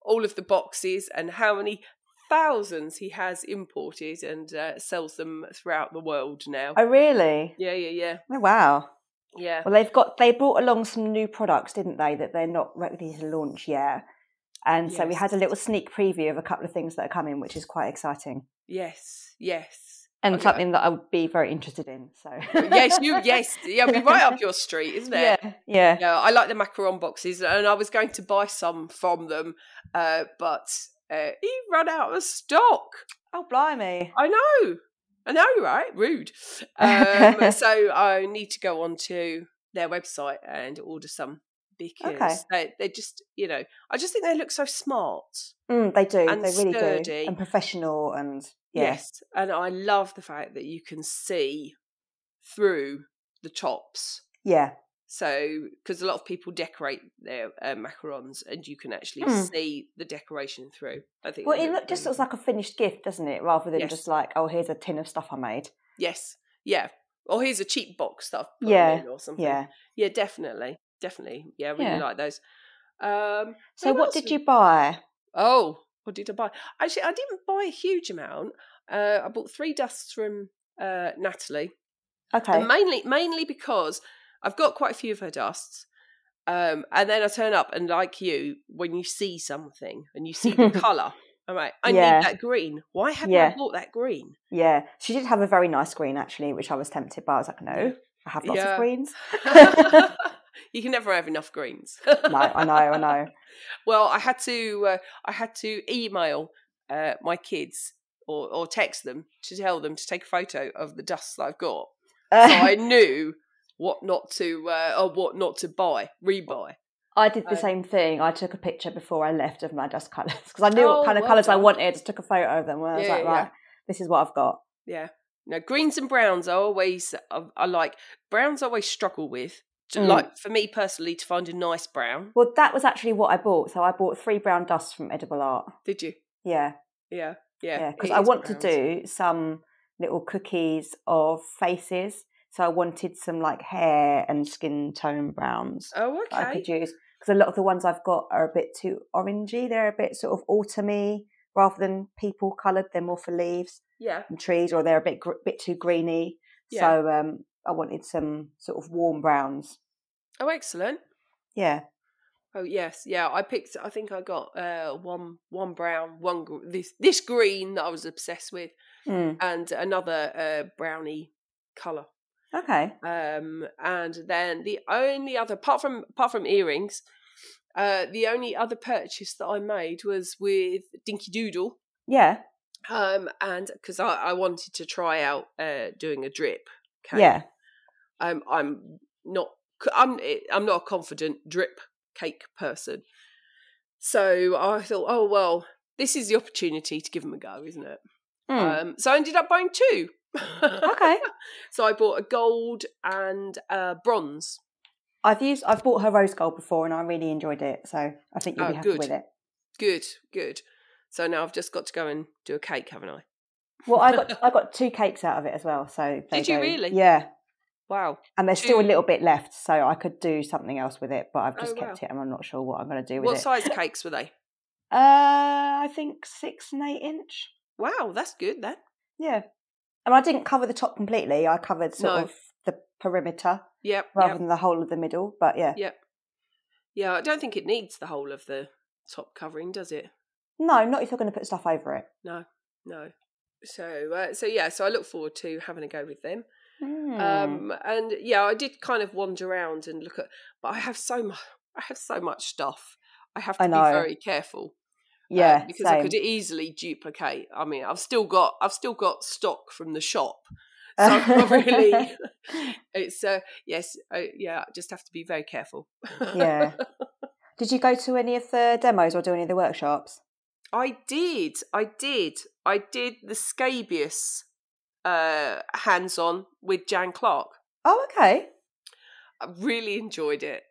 Speaker 2: all of the boxes and how many thousands he has imported and uh, sells them throughout the world now.
Speaker 4: Oh, really?
Speaker 2: Yeah, yeah, yeah,
Speaker 4: Oh, wow.
Speaker 2: yeah.
Speaker 4: Well, they've got they brought along some new products, didn't they? That they're not ready to launch yet. And so we had a little sneak preview of a couple of things that are coming, which is quite exciting
Speaker 2: Yes, yes.
Speaker 4: and something that I would be very interested in. So
Speaker 2: yes, you. Yes, yeah. Be right up your street, isn't it? (laughs)
Speaker 4: yeah, yeah.
Speaker 2: Yeah, I like the macaron boxes, and I was going to buy some from them, uh, but uh, he ran out of stock.
Speaker 4: Oh, blimey!
Speaker 2: I know, I know, right? Rude. Um, (laughs) so I need to go onto their website and order some because
Speaker 4: Okay.
Speaker 2: they they just, you know, I just think they look so smart.
Speaker 4: Mm, they do.
Speaker 2: And
Speaker 4: they really
Speaker 2: sturdy.
Speaker 4: do. And professional and yeah.
Speaker 2: Yes, and I love the fact that you can see through the tops.
Speaker 4: Yeah.
Speaker 2: So, because a lot of people decorate their uh, macarons, and you can actually
Speaker 4: Mm.
Speaker 2: see the decoration through. I think.
Speaker 4: Well, it
Speaker 2: look
Speaker 4: look, just looks like a finished gift, doesn't it? Rather than
Speaker 2: Yes.
Speaker 4: just like, oh, here's a tin of stuff I made.
Speaker 2: Yes, yeah. Or here's a cheap box stuff.
Speaker 4: Yeah,
Speaker 2: or something.
Speaker 4: Yeah.
Speaker 2: yeah, definitely, definitely. Yeah, I really
Speaker 4: Yeah.
Speaker 2: like those. Um,
Speaker 4: So, what did you buy?
Speaker 2: Oh, what did I buy? Actually, I didn't buy a huge amount. Uh, I bought three dusts from uh, Natalie.
Speaker 4: Okay.
Speaker 2: And mainly mainly because I've got quite a few of her dusts. Um, and then I turn up and like you, when you see something and you see the (laughs) colour, I'm like, I
Speaker 4: Yeah.
Speaker 2: need that green. Why haven't
Speaker 4: Yeah.
Speaker 2: I bought that green?
Speaker 4: Yeah. She did have a very nice green, actually, which I was tempted by. I was like, no, I have lots
Speaker 2: Yeah.
Speaker 4: of greens. (laughs)
Speaker 2: you can never have enough greens. (laughs)
Speaker 4: no, I know, I know.
Speaker 2: well, I had to uh, I had to email uh, my kids or, or text them to tell them to take a photo of the dusts that I've got. So I knew what not to uh, or what not to buy, rebuy.
Speaker 4: I did the
Speaker 2: Uh,
Speaker 4: same thing. I took a picture before I left of my dust colours because I knew
Speaker 2: Oh,
Speaker 4: what kind of
Speaker 2: well
Speaker 4: colours I wanted. Just took a photo of them. And I was
Speaker 2: Yeah,
Speaker 4: like,
Speaker 2: yeah, yeah.
Speaker 4: right, this is what I've got.
Speaker 2: Yeah. No, greens and browns I always I, I like. Browns I always struggle with.
Speaker 4: Mm.
Speaker 2: Like for me personally, to find a nice brown.
Speaker 4: Well, that was actually what I bought. So I bought three brown dusts from Edible Art.
Speaker 2: Did you?
Speaker 4: Yeah,
Speaker 2: Yeah, yeah.
Speaker 4: yeah, because
Speaker 2: it
Speaker 4: I want
Speaker 2: browns.
Speaker 4: to do some little cookies of faces. So I wanted some like hair and skin tone browns
Speaker 2: Oh,
Speaker 4: that I
Speaker 2: okay.
Speaker 4: could use because a lot of the ones I've got are a bit too orangey. They're a bit sort of autumny rather than people coloured. They're more for leaves
Speaker 2: Yeah,
Speaker 4: and trees, or they're a bit bit too greeny.
Speaker 2: Yeah.
Speaker 4: So um, I wanted some sort of warm browns.
Speaker 2: Oh, excellent.
Speaker 4: Yeah,
Speaker 2: Oh yes, yeah. I picked. I think I got uh, one one brown, one gr- this this green that I was obsessed with,
Speaker 4: Mm.
Speaker 2: and another uh, brownie color.
Speaker 4: Okay.
Speaker 2: Um, and then the only other, apart from apart from earrings, uh, the only other purchase that I made was with Dinkydoodle.
Speaker 4: Yeah.
Speaker 2: Um, and because I, I wanted to try out uh, doing a drip. cake.
Speaker 4: Yeah.
Speaker 2: Um, I'm not. I'm. I'm not a confident drip cake person. So I thought, oh well, this is the opportunity to give them a go, isn't it?
Speaker 4: Mm.
Speaker 2: Um, so I ended up buying two.
Speaker 4: Okay. (laughs)
Speaker 2: So I bought a gold and a bronze.
Speaker 4: I've used. I've bought her rose gold before, and I really enjoyed it. So I think you'll
Speaker 2: Oh,
Speaker 4: be happy
Speaker 2: good.
Speaker 4: with it.
Speaker 2: Good, good. So now I've just got to go and do a cake, haven't I?
Speaker 4: Well, I got I (laughs) got two cakes out of it as well. So
Speaker 2: Did you
Speaker 4: go-
Speaker 2: really?
Speaker 4: Yeah.
Speaker 2: Wow.
Speaker 4: And there's still a little bit left, so I could do something else with it. But I've just
Speaker 2: Oh,
Speaker 4: kept
Speaker 2: wow.
Speaker 4: it, and I'm not sure what I'm going to do with
Speaker 2: What
Speaker 4: it.
Speaker 2: What size (laughs) cakes were they?
Speaker 4: Uh, I think six and eight inch.
Speaker 2: Wow, that's good then.
Speaker 4: Yeah. And I didn't cover the top completely. I covered sort
Speaker 2: No.
Speaker 4: of the perimeter
Speaker 2: Yep.
Speaker 4: rather
Speaker 2: yep,
Speaker 4: than the whole of the middle. But yeah.
Speaker 2: yep. Yeah, I don't think it needs the whole of the top covering, does it?
Speaker 4: No, not if you're going to put stuff over it.
Speaker 2: No, no. So, uh, so yeah. So I look forward to having a go with them.
Speaker 4: Hmm.
Speaker 2: Um, and yeah, I did kind of wander around and look at, but I have so much. I have so much stuff. I have to
Speaker 4: I
Speaker 2: be very careful. Uh,
Speaker 4: yeah,
Speaker 2: because I could easily duplicate. I mean, I've still got I've still got stock from the shop, (laughs) so I'm really (laughs) it's uh yes uh, yeah. I just have to be very careful.
Speaker 4: yeah. (laughs) Did you go to any of the demos or do any of the workshops?
Speaker 2: I did, I did, I did the scabious uh hands on with Jan Clark.
Speaker 4: Oh, okay.
Speaker 2: I really enjoyed it.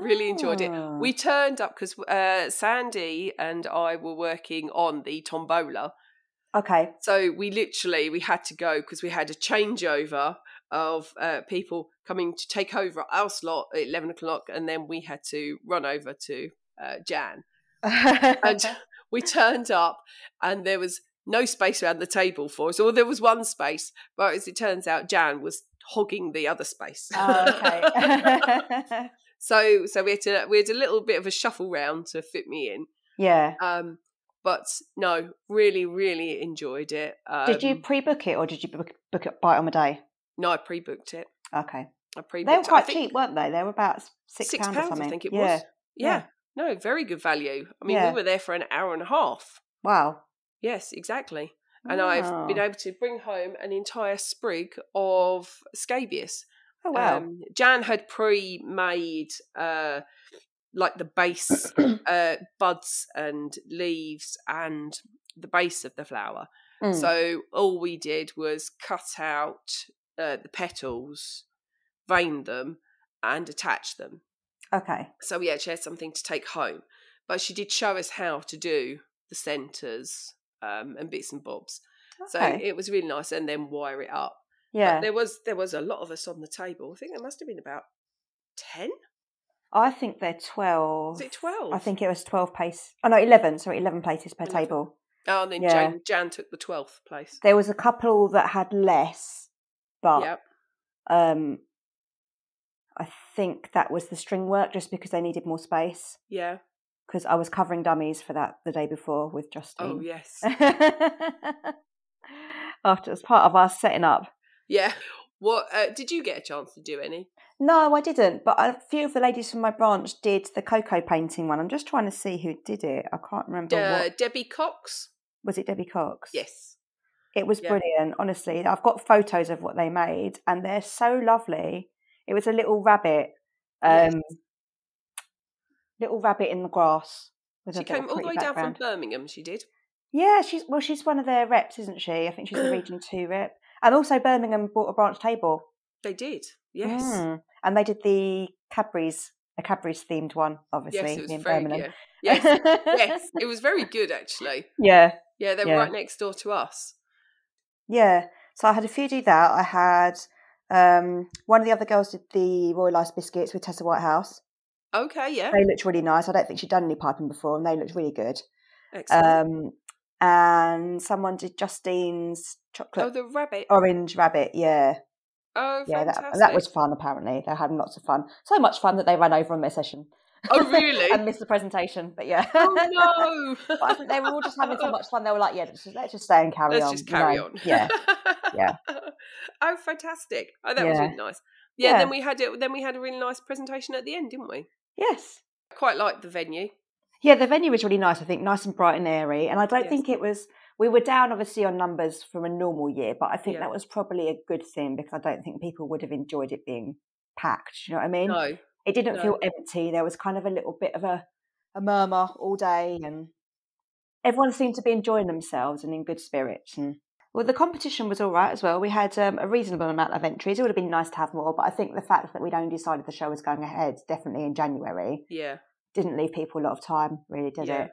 Speaker 2: Really enjoyed it.
Speaker 4: Ah.
Speaker 2: We turned up because uh, Sandy and I were working on the tombola.
Speaker 4: Okay.
Speaker 2: So we literally we had to go because we had a changeover of uh, people coming to take over our slot at eleven o'clock, and then we had to run over to uh, Jan. And (laughs) we turned up, and there was no space around the table for us, or there was one space, but as it turns out, Jan was hogging the other space.
Speaker 4: oh, okay. (laughs) (laughs)
Speaker 2: so so we had to we had a little bit of a shuffle round to fit me in.
Speaker 4: yeah.
Speaker 2: Um, but no, really, really enjoyed it. Um,
Speaker 4: did you pre-book it or did you book, book it it on the day?
Speaker 2: No, I pre-booked it.
Speaker 4: Okay.
Speaker 2: I pre-booked
Speaker 4: They were quite cheap, weren't they? They were about six,
Speaker 2: Six
Speaker 4: pounds or
Speaker 2: pounds, I
Speaker 4: something.
Speaker 2: think it
Speaker 4: yeah.
Speaker 2: was. Yeah.
Speaker 4: Yeah.
Speaker 2: No, very good value. I mean,
Speaker 4: Yeah.
Speaker 2: we were there for an hour and a half.
Speaker 4: Wow.
Speaker 2: Yes, exactly. And I've been able to bring home an entire sprig of scabious.
Speaker 4: Oh wow.
Speaker 2: Um, Jan had pre-made uh, like the base (clears throat) uh, buds and leaves and the base of the flower.
Speaker 4: Mm.
Speaker 2: So all we did was cut out uh, the petals, vein them, and attach them.
Speaker 4: okay.
Speaker 2: So we actually had something to take home. But she did show us how to do the centres um, and bits and bobs.
Speaker 4: Okay.
Speaker 2: So it was really nice, and then wire it up.
Speaker 4: Yeah.
Speaker 2: But there was there was a lot of us on the table. I think there must have been about ten.
Speaker 4: I think they're twelve.
Speaker 2: Was it twelve?
Speaker 4: I think it was twelve pace. Oh no, eleven. Sorry, eleven places per
Speaker 2: 11.
Speaker 4: table.
Speaker 2: Oh, and then
Speaker 4: Yeah.
Speaker 2: Jan, Jan took the twelfth place.
Speaker 4: There was a couple that had less, but
Speaker 2: Yep.
Speaker 4: um, I think that was the string work just because they needed more space.
Speaker 2: Yeah.
Speaker 4: Because I was covering dummies for that the day before with Justine.
Speaker 2: Oh yes. (laughs)
Speaker 4: After as part of our setting up.
Speaker 2: Yeah. What uh, did you get a chance to do any?
Speaker 4: No, I didn't. But a few of the ladies from my branch did the cocoa painting one. I'm just trying to see who did it. I can't remember
Speaker 2: Uh,
Speaker 4: what.
Speaker 2: Debbie Cox.
Speaker 4: Was it Debbie Cox?
Speaker 2: Yes.
Speaker 4: It was
Speaker 2: Yeah.
Speaker 4: brilliant, honestly. I've got photos of what they made and they're so lovely. It was a little rabbit,
Speaker 2: Yes.
Speaker 4: um, little rabbit in the grass
Speaker 2: She
Speaker 4: a
Speaker 2: came all the way down from Birmingham. She did.
Speaker 4: Yeah, she's well, she's one of their reps, isn't she? I think she's the (clears throat) Region Two rep, and also Birmingham bought a branch table.
Speaker 2: They did. Yes.
Speaker 4: Mm. and they did the Cadbury's, a Cadbury's themed one, obviously
Speaker 2: Yes, it was
Speaker 4: in
Speaker 2: very
Speaker 4: Birmingham.
Speaker 2: good. Yes, (laughs) yes, it was very good actually.
Speaker 4: yeah,
Speaker 2: Yeah, they were
Speaker 4: Yeah.
Speaker 2: right next door to us.
Speaker 4: yeah. So I had a few do that. I had um, one of the other girls did the Royal Ice biscuits with Tessa Whitehouse.
Speaker 2: Okay, yeah,
Speaker 4: They looked really nice. I don't think she'd done any piping before, and they looked really good.
Speaker 2: excellent.
Speaker 4: Um, and someone did Justine's chocolate
Speaker 2: oh, the rabbit.
Speaker 4: orange rabbit. Yeah,
Speaker 2: Oh,
Speaker 4: yeah,
Speaker 2: fantastic.
Speaker 4: that, that was fun. Apparently, they had lots of fun. So much fun that they ran over on their session.
Speaker 2: Oh, (laughs) really?
Speaker 4: and missed the presentation, but yeah.
Speaker 2: oh no! (laughs)
Speaker 4: but I think they were all just having so much fun. They were like, "Yeah, let's just, let's just stay and carry
Speaker 2: Let's
Speaker 4: on."
Speaker 2: just
Speaker 4: you
Speaker 2: carry
Speaker 4: know.
Speaker 2: on.
Speaker 4: Yeah, (laughs) yeah.
Speaker 2: oh, fantastic! Oh, that was really nice. Yeah,
Speaker 4: Yeah.
Speaker 2: Then we had it. Then we had a really nice presentation at the end, didn't we?
Speaker 4: yes.
Speaker 2: I quite liked the venue.
Speaker 4: Yeah, the venue was really nice. I think nice and bright and airy, and I don't
Speaker 2: Yes.
Speaker 4: think it was. We were down obviously on numbers from a normal year, but I think
Speaker 2: Yeah.
Speaker 4: that was probably a good thing because I don't think people would have enjoyed it being packed. You know what I mean?
Speaker 2: No,
Speaker 4: It didn't
Speaker 2: no.
Speaker 4: feel empty. There was kind of a little bit of a, a murmur all day, and everyone seemed to be enjoying themselves and in good spirits. And well, the competition was all right as well. We had um, a reasonable amount of entries. It would have been nice to have more, but I think the fact that we'd only decided the show was going ahead definitely in January
Speaker 2: yeah,
Speaker 4: didn't leave people a lot of time, really, did
Speaker 2: Yeah.
Speaker 4: it?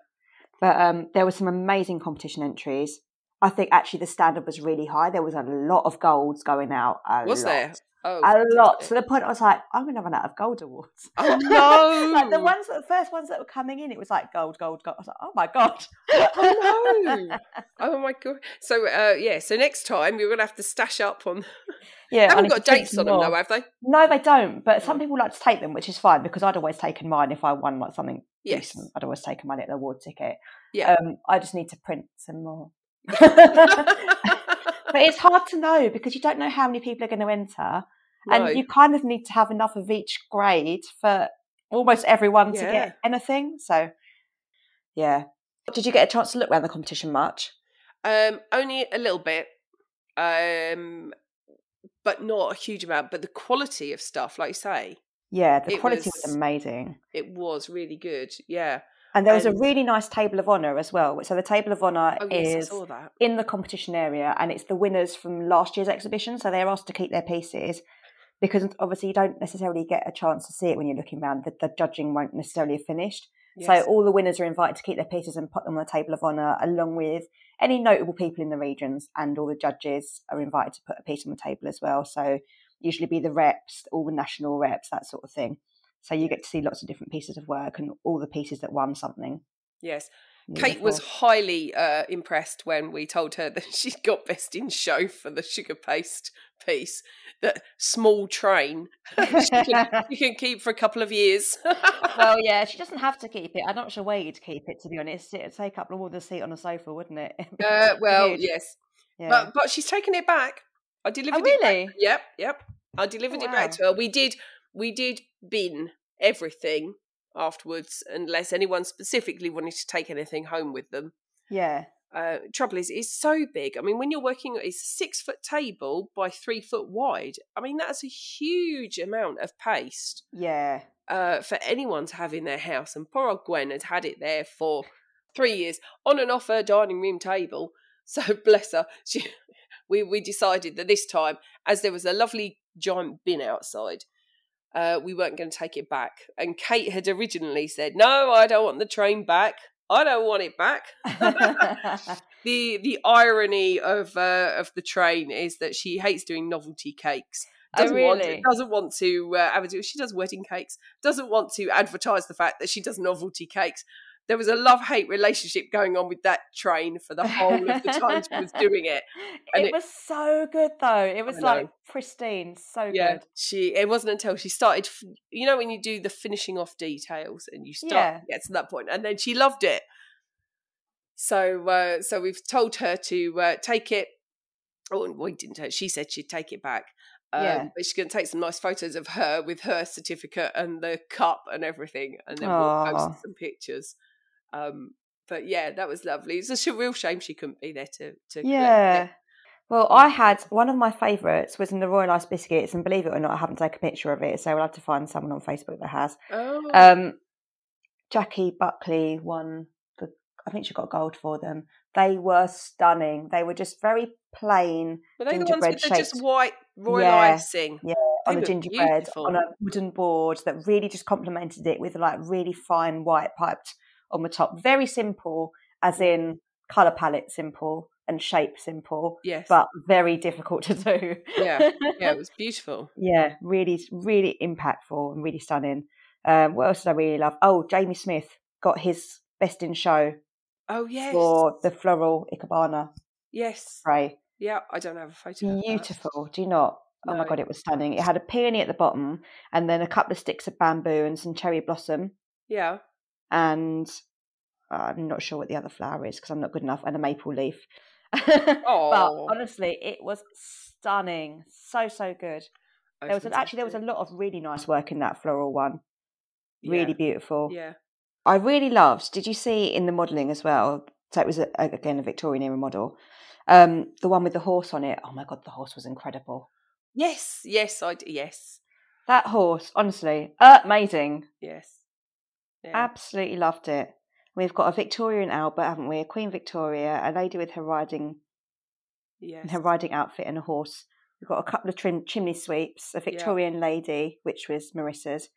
Speaker 4: But um, there were some amazing competition entries. I think actually the standard was really high. There was a lot of golds going out.
Speaker 2: Was
Speaker 4: lot.
Speaker 2: there? Oh,
Speaker 4: A lot. To the point I was like, I'm going to run out of gold awards.
Speaker 2: Oh no! (laughs)
Speaker 4: like the ones, that, the first ones that were coming in, it was like gold, gold, gold. I was like, oh my god.
Speaker 2: Oh no! (laughs) Oh my god! So uh, yeah, so next time you're gonna have to stash up on.
Speaker 4: Yeah, I
Speaker 2: haven't got dates on them
Speaker 4: more.
Speaker 2: though, have they?
Speaker 4: No, they don't. But some people like to take them, which is fine because I'd always taken mine if I won like something
Speaker 2: Yes.
Speaker 4: decent. I'd always taken my little award ticket.
Speaker 2: Yeah.
Speaker 4: Um, I just need to print some more. (laughs) but it's hard to know because you don't know how many people are going to enter,
Speaker 2: No.
Speaker 4: and you kind of need to have enough of each grade for almost everyone to
Speaker 2: Yeah.
Speaker 4: get anything. So, yeah. Did you get a chance to look around the competition much?
Speaker 2: Um, only a little bit, um, but not a huge amount. But the quality of stuff, like you say,
Speaker 4: Yeah, the quality
Speaker 2: was-
Speaker 4: was amazing.
Speaker 2: it was really good. Yeah.
Speaker 4: And there was
Speaker 2: And-
Speaker 4: a really nice table of honour as well. So the table of honour
Speaker 2: Oh yes,
Speaker 4: is in the competition area and it's the winners from last year's exhibition. So they're asked to keep their pieces because obviously you don't necessarily get a chance to see it when you're looking around. The, the judging won't necessarily have finished.
Speaker 2: Yes.
Speaker 4: So all the winners are invited to keep their pieces and put them on the table of honour along with any notable people in the regions and all the judges are invited to put a piece on the table as well. So usually be the reps, all the national reps, that sort of thing. So you get to see lots of different pieces of work and all the pieces that won something.
Speaker 2: yes. Kate was highly uh, impressed when we told her that (laughs) she got best in show for the sugar paste piece. That small train (laughs) she, can, she can keep for a couple of years. (laughs)
Speaker 4: well, yeah, she doesn't have to keep it. I'm not sure where you'd keep it, to be honest. It'd take up more than a seat on a sofa, wouldn't it?
Speaker 2: uh, well,
Speaker 4: Huge.
Speaker 2: yes,
Speaker 4: yeah.
Speaker 2: but but she's taken it back. I delivered
Speaker 4: oh,
Speaker 2: it back.
Speaker 4: really?
Speaker 2: Yep, yep. I delivered it back to her. We did we did bin everything afterwards, unless anyone specifically wanted to take anything home with them.
Speaker 4: Yeah.
Speaker 2: Uh, trouble is, it's so big. I mean, when you're working, it's a six foot table by three foot wide. I mean, that's a huge amount of paste
Speaker 4: Yeah.
Speaker 2: uh, for anyone to have in their house. And poor old Gwen had had it there for three years on and off her dining room table. (laughs) So bless her. She, we we decided that this time, as there was a lovely giant bin outside, uh, we weren't going to take it back. And Kate had originally said, "No, I don't want the train back. I don't want it back." (laughs) (laughs) the the irony of uh, of the train is that she hates doing novelty cakes.
Speaker 4: Oh,
Speaker 2: Doesn't want
Speaker 4: really?
Speaker 2: doesn't want to uh, advertise. She does wedding cakes. Doesn't want to advertise the fact that she does novelty cakes. There was a love hate relationship going on with that train for the whole of the time she was doing it. (laughs) And
Speaker 4: it,
Speaker 2: it-
Speaker 4: was so good, though. It was like pristine. So
Speaker 2: Yeah,
Speaker 4: good.
Speaker 2: she. It wasn't until she started. You know when you do the finishing off details and you start
Speaker 4: Yeah.
Speaker 2: to get to that point, and then she loved it. So, uh, so we've told her to uh, take it. Oh, we didn't. tell She said she'd take it back. Um,
Speaker 4: Yeah.
Speaker 2: But she's going to take some nice photos of her with her certificate and the cup and everything, and then we'll post some pictures. Um, but yeah, that was lovely. It's a real shame she couldn't be there to to
Speaker 4: Yeah. Well, I had one of my favourites was in the Royal Ice biscuits, and believe it or not, I haven't taken a picture of it, so we'll have to find someone on Facebook that has.
Speaker 2: Oh,
Speaker 4: Um, Jackie Buckley won the. I think she got gold for them. They were stunning. They were just very plain
Speaker 2: were they the ones
Speaker 4: gingerbread
Speaker 2: with the just white royal
Speaker 4: Yeah,
Speaker 2: icing?
Speaker 4: yeah,
Speaker 2: They
Speaker 4: on a
Speaker 2: were
Speaker 4: gingerbread
Speaker 2: beautiful.
Speaker 4: on a wooden board that really just complemented it with like really fine white piped on the top. Very simple, as in color palette simple and shape simple,
Speaker 2: Yes,
Speaker 4: but very difficult to do.
Speaker 2: yeah, yeah, it (laughs) was beautiful.
Speaker 4: Yeah, really, really impactful and really stunning. Um, what else did I really love? Oh, Jamie Smith got his best in show
Speaker 2: Oh yes,
Speaker 4: for the floral Ikebana
Speaker 2: yes,
Speaker 4: Right.
Speaker 2: yeah. I don't have a photo.
Speaker 4: Beautiful. Do you not? Oh my god, it was stunning. It had a peony at the bottom and then a couple of sticks of bamboo and some cherry blossom
Speaker 2: Yeah.
Speaker 4: And I'm not sure what the other flower is because I'm not good enough, and a maple leaf. (laughs) but
Speaker 2: Oh.
Speaker 4: honestly, it was stunning, so so good.
Speaker 2: Oh,
Speaker 4: There was an, actually there was a lot of really nice work in that floral one. Really
Speaker 2: Yeah.
Speaker 4: beautiful.
Speaker 2: Yeah.
Speaker 4: I really loved. Did you see in the modelling as well? So it was a, again a Victorian era model. Um, the one with the horse on it. Oh my god, the horse was incredible.
Speaker 2: Yes. Yes. I. d- Yes.
Speaker 4: That horse, honestly, amazing.
Speaker 2: Yes. Yeah.
Speaker 4: Absolutely loved it. We've got a Victorian Albert, haven't we? A Queen Victoria, a lady with her riding
Speaker 2: yes.
Speaker 4: her riding outfit and a horse. We've got a couple of trim, chimney sweeps, a Victorian lady, which was Marissa's,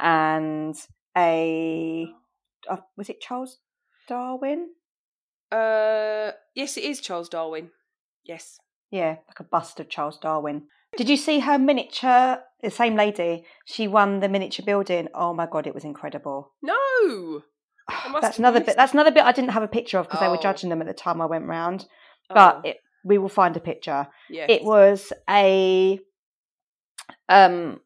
Speaker 4: and a uh, was it Charles Darwin?
Speaker 2: Uh. Yes, it is Charles Darwin. Yes.
Speaker 4: Yeah, like a bust of Charles Darwin. Did you see her miniature? The same lady. She won the miniature building. Oh my god, it was incredible.
Speaker 2: No. (sighs)
Speaker 4: That's another bit. That's another bit I didn't have a picture of because they were
Speaker 2: Oh.
Speaker 4: judging them at the time I went round. But
Speaker 2: Oh,
Speaker 4: it, we will find a picture.
Speaker 2: yes.
Speaker 4: It was a um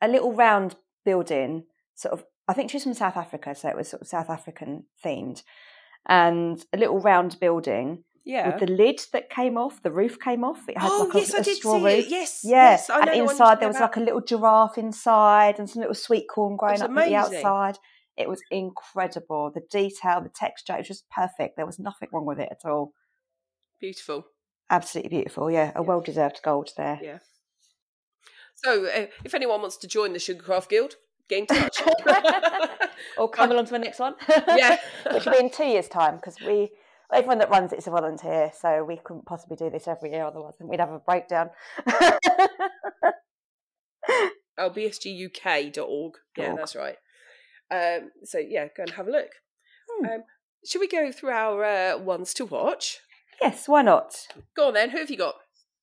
Speaker 4: a little round building, sort of. I think she was from South Africa, so it was sort of South African themed, and a little round building
Speaker 2: Yeah.
Speaker 4: with the lid that came off. The roof came off. It had
Speaker 2: oh
Speaker 4: like a,
Speaker 2: yes, I
Speaker 4: a
Speaker 2: did
Speaker 4: straw
Speaker 2: see
Speaker 4: roof.
Speaker 2: it. Yes.
Speaker 4: Yeah,
Speaker 2: Yes. I
Speaker 4: and inside there was
Speaker 2: about.
Speaker 4: like a little giraffe inside and some little sweet corn growing up on the outside. It was incredible. The detail, the texture, it was just perfect. There was nothing wrong with it at all.
Speaker 2: beautiful.
Speaker 4: Absolutely beautiful. Yeah, a
Speaker 2: Yeah.
Speaker 4: well deserved gold there.
Speaker 2: Yeah. So, uh, if anyone wants to join the Sugarcraft Guild, get in touch.
Speaker 4: or come along to the next one.
Speaker 2: Yeah. (laughs)
Speaker 4: which will be in two years' time because we everyone that runs it is a volunteer, so we couldn't possibly do this every year. Otherwise, we'd have a breakdown. (laughs)
Speaker 2: oh, bsguk.org. Yeah,
Speaker 4: Org.
Speaker 2: that's right. Um, so, yeah, go and have a look.
Speaker 4: Hmm.
Speaker 2: Um, should we go through our uh, ones to watch?
Speaker 4: yes, why not?
Speaker 2: Go on then. Who have you got?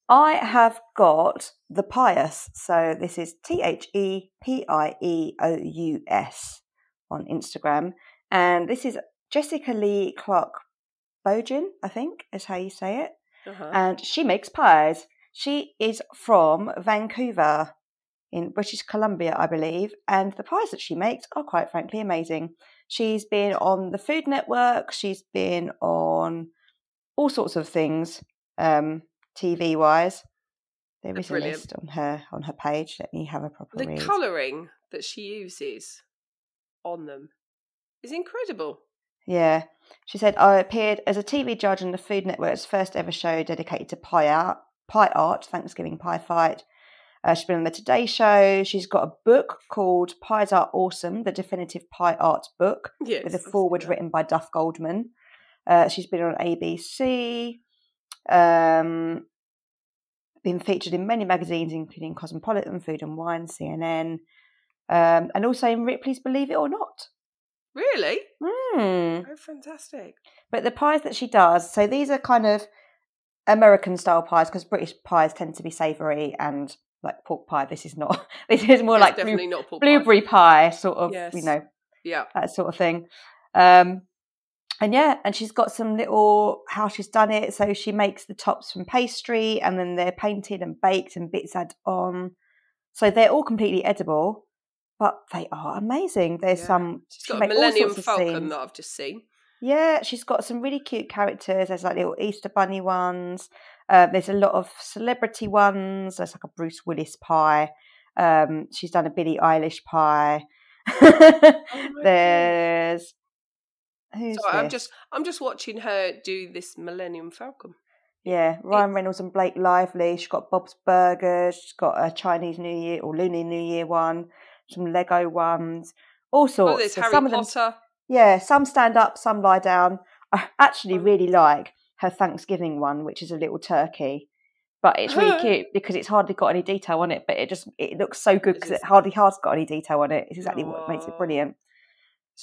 Speaker 4: I have got the Pieous. So this is T H E P I E O U S on Instagram, and this is Jessica Leigh Clark Bojin, I think is how you say it.
Speaker 2: Uh-huh.
Speaker 4: and she makes pies. She is from Vancouver in British Columbia, I believe, and the pies that she makes are quite frankly amazing. She's been on the Food Network, she's been on all sorts of things, um, TV wise. There is a list on her on her page. Let me have a proper
Speaker 2: the
Speaker 4: read.
Speaker 2: colouring that she uses on them is incredible.
Speaker 4: Yeah. She said, I appeared as a TV judge on the Food Network's first ever show dedicated to pie art, pie art Thanksgiving Pie Fight. Uh, she's been on the Today Show. She's got a book called Pies Are Awesome, the definitive pie art book,
Speaker 2: Yes.
Speaker 4: with a foreword written by Duff Goldman. Uh, she's been on ABC, um, been featured in many magazines, including Cosmopolitan, Food and Wine, CNN, um, and also in Ripley's Believe It or Not.
Speaker 2: Really?
Speaker 4: Hmm.
Speaker 2: Oh, fantastic.
Speaker 4: But the pies that she does, so these are kind of American style pies because British pies tend to be savoury and like pork pie. This is not. (laughs) This is more
Speaker 2: It's
Speaker 4: like
Speaker 2: definitely
Speaker 4: blue,
Speaker 2: not pork pie.
Speaker 4: blueberry pie, sort of. You know
Speaker 2: Yeah.
Speaker 4: that sort of thing. Um, and yeah, and she's got some little how she's done it. So she makes the tops from pastry, and then they're painted and baked, and bits add on. So they're all completely edible, but they are amazing. There's
Speaker 2: Yeah.
Speaker 4: some.
Speaker 2: She's
Speaker 4: she
Speaker 2: got a Millennium Falcon that I've just seen.
Speaker 4: Yeah, she's got some really cute characters. There's like little Easter bunny ones. Uh, there's a lot of celebrity ones. There's like a Bruce Willis pie. Um, she's done a Billie Eilish pie.
Speaker 2: Oh (laughs)
Speaker 4: there's who's
Speaker 2: So I'm just I'm just watching her do this Millennium Falcon.
Speaker 4: yeah Ryan Reynolds and Blake Lively. She's got Bob's Burgers. She's got a Chinese New Year or Lunar New Year one. Some Lego ones. All sorts.
Speaker 2: Oh, there's
Speaker 4: So
Speaker 2: Harry
Speaker 4: some of them Yeah, some stand up, some lie down. I actually
Speaker 2: Oh.
Speaker 4: really like her Thanksgiving one, which is a little turkey. But it's really cute because it's hardly got any detail on it, but it just it looks so good because it hardly has got any detail on it. It's exactly what makes it brilliant.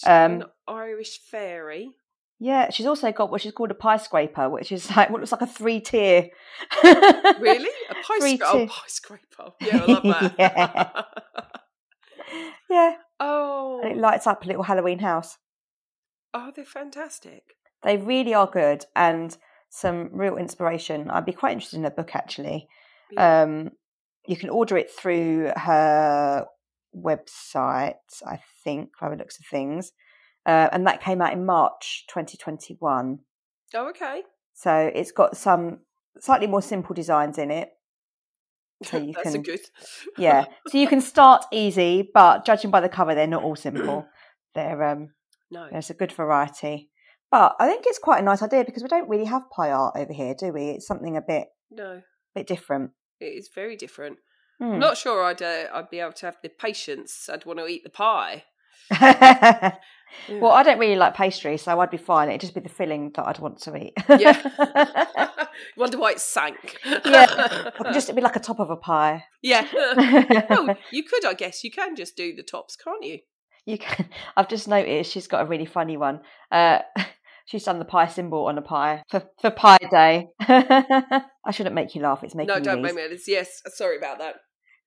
Speaker 4: Um,
Speaker 2: an Irish fairy.
Speaker 4: Yeah, she's also got what she's called a pie scraper, which is (laughs) like what looks like a three tier.
Speaker 2: Really? A (laughs) pie, scra- oh, pie scraper. Yeah, I love (laughs) that.
Speaker 4: Yeah. (laughs) yeah,
Speaker 2: oh,
Speaker 4: and it lights up a little Halloween house.
Speaker 2: oh, they're fantastic.
Speaker 4: They really are good and some real inspiration. I'd be quite interested in her book actually.
Speaker 2: Yeah.
Speaker 4: Um, you can order it through her website, I think, by the looks of things. Uh, and that came out in March 2021.
Speaker 2: Oh, okay.
Speaker 4: So it's got some slightly more simple designs in it. So (laughs) you
Speaker 2: That's a
Speaker 4: can,
Speaker 2: good.
Speaker 4: yeah. (laughs) So you can start easy, but judging by the cover, they're not all simple. (clears throat) They're um,
Speaker 2: no.
Speaker 4: there's a good variety. But I think it's quite a nice idea because we don't really have pie art over here, do we? It's something a bit
Speaker 2: No.
Speaker 4: A bit different.
Speaker 2: It is very different.
Speaker 4: Hmm.
Speaker 2: I'm not sure I'd uh, I'd be able to have the patience. I'd want to eat the pie. (laughs)
Speaker 4: well, I don't really like pastry, so I'd be fine. It'd just be the filling that I'd want to eat.
Speaker 2: Yeah. (laughs) Wonder why it sank.
Speaker 4: yeah, (laughs) just it'd be like a top of a pie.
Speaker 2: yeah. well, you could, I guess. You can just do the tops, can't you?
Speaker 4: You can. I've just noticed she's got a really funny one. Uh, she's done the pie symbol on a pie for for Pie Day. I shouldn't make you laugh. It's making me.
Speaker 2: no,
Speaker 4: don't
Speaker 2: blame me. It's- Yes, sorry about that.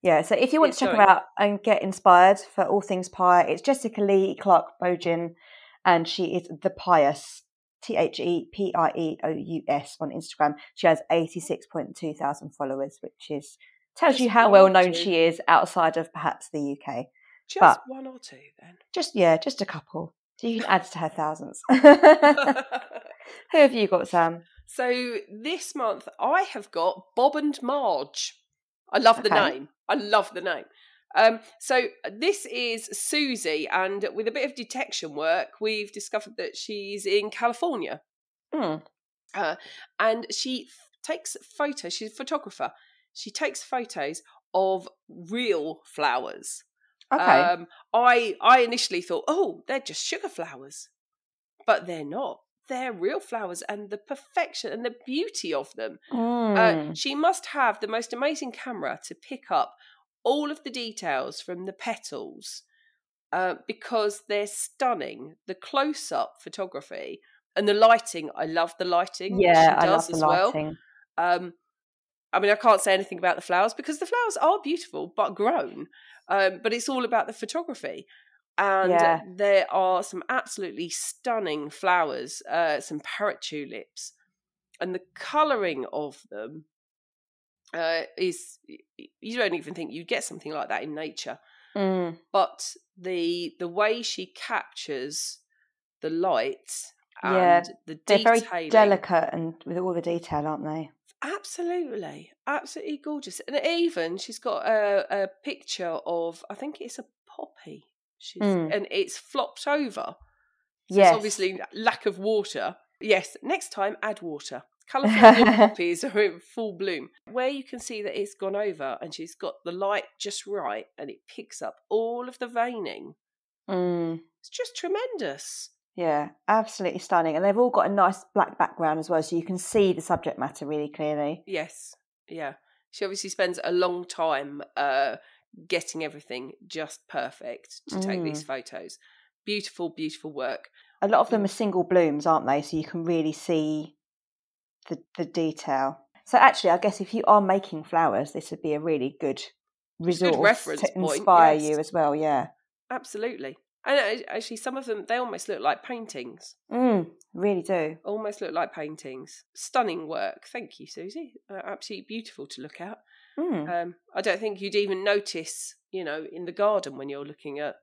Speaker 4: Yeah, so if you want
Speaker 2: It's
Speaker 4: to check
Speaker 2: going.
Speaker 4: her out and get inspired for all things pie, it's Jessica Leigh Clark Bojin, and she is the Pieous, T H E P I E O U S on Instagram. She has eighty six point two thousand followers, which is tells
Speaker 2: Just
Speaker 4: you how well known she is outside of perhaps the UK.
Speaker 2: Just
Speaker 4: But-
Speaker 2: one or two then.
Speaker 4: Just yeah, just a couple. So you can add to her thousands. (laughs) (laughs) Who have you got, Sam?
Speaker 2: so this month I have got Bob and Marge. I love the
Speaker 4: Okay.
Speaker 2: name. I love the name. Um, so this is Susie, and with a bit of detection work, we've discovered that she's in California.
Speaker 4: Hmm.
Speaker 2: uh, and she f- takes photos. She's a photographer. She takes photos of real flowers.
Speaker 4: Okay.
Speaker 2: Um, I I initially thought, oh, they're just sugar flowers, but they're not. They're real flowers, and the perfection and the beauty of them. Uh,
Speaker 4: Mm.
Speaker 2: she must have the most amazing camera to pick up all of the details from the petals uh, because they're stunning. The close-up photography and the lighting. I love the lighting.
Speaker 4: yeah,
Speaker 2: she
Speaker 4: I love
Speaker 2: does
Speaker 4: the
Speaker 2: as well.
Speaker 4: lighting.
Speaker 2: Um, I mean, I can't say anything about the flowers because the flowers are beautiful but grown. Um, but it's all about the photography. And
Speaker 4: Yeah.
Speaker 2: there are some absolutely stunning flowers, uh, some parrot tulips, and the colouring of them uh, is you don't even think you'd get something like that in nature.
Speaker 4: Mm.
Speaker 2: But the the way she captures the light and
Speaker 4: Yeah,
Speaker 2: the
Speaker 4: They're very delicate and with all the detail, aren't they?
Speaker 2: Absolutely, absolutely gorgeous. And even she's got a, a picture of, I think it's a poppy. She's
Speaker 4: Mm.
Speaker 2: and it's flopped over. So
Speaker 4: Yes.
Speaker 2: it's obviously lack of water. Yes, next time add water. California (laughs) poppies are in full bloom. Where you can see that it's gone over and she's got the light just right and it picks up all of the veining.
Speaker 4: Mm.
Speaker 2: It's just tremendous.
Speaker 4: Yeah, absolutely stunning. And they've all got a nice black background as well, so you can see the subject matter really clearly.
Speaker 2: Yes. Yeah. She obviously spends a long time uh, getting everything just perfect to take these photos. Beautiful, beautiful work.
Speaker 4: A lot of them are single blooms, aren't they? So you can really see the the detail. So actually, I guess if you are making flowers, this would be a really good resource
Speaker 2: reference
Speaker 4: to
Speaker 2: point,
Speaker 4: inspire
Speaker 2: yes.
Speaker 4: you as well. Yeah,
Speaker 2: Absolutely. And actually, some of them, they almost look like paintings.
Speaker 4: mm, really do.
Speaker 2: Almost look like paintings. Stunning work. Thank you, Susie. Uh, absolutely beautiful to look at.
Speaker 4: Mm.
Speaker 2: Um, I don't think you'd even notice, you know, in the garden when you're looking at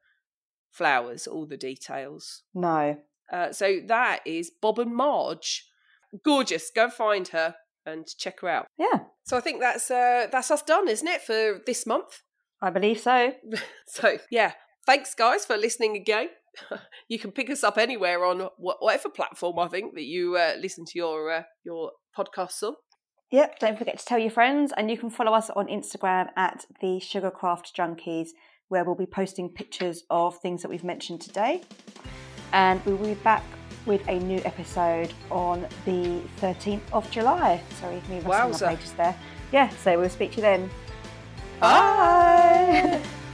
Speaker 2: flowers, all the details.
Speaker 4: No,
Speaker 2: Uh, so that is Bob and Marge. Gorgeous. Go find her and check her out.
Speaker 4: yeah,
Speaker 2: So I think that's uh, that's us done, isn't it, for this month?
Speaker 4: I believe so. (laughs)
Speaker 2: so yeah, thanks guys for listening again. (laughs) you can pick us up anywhere on whatever platform I think that you uh, listen to your uh, your podcasts on.
Speaker 4: Yep, don't forget to tell your friends, and you can follow us on Instagram at the Sugarcraft Junkies, where we'll be posting pictures of things that we've mentioned today. And we will be back with a new episode on the 13th of July. Sorry, me
Speaker 2: Wowza.
Speaker 4: my pages there. Yeah, so we'll speak to you then.
Speaker 2: Bye.
Speaker 4: Bye. (laughs)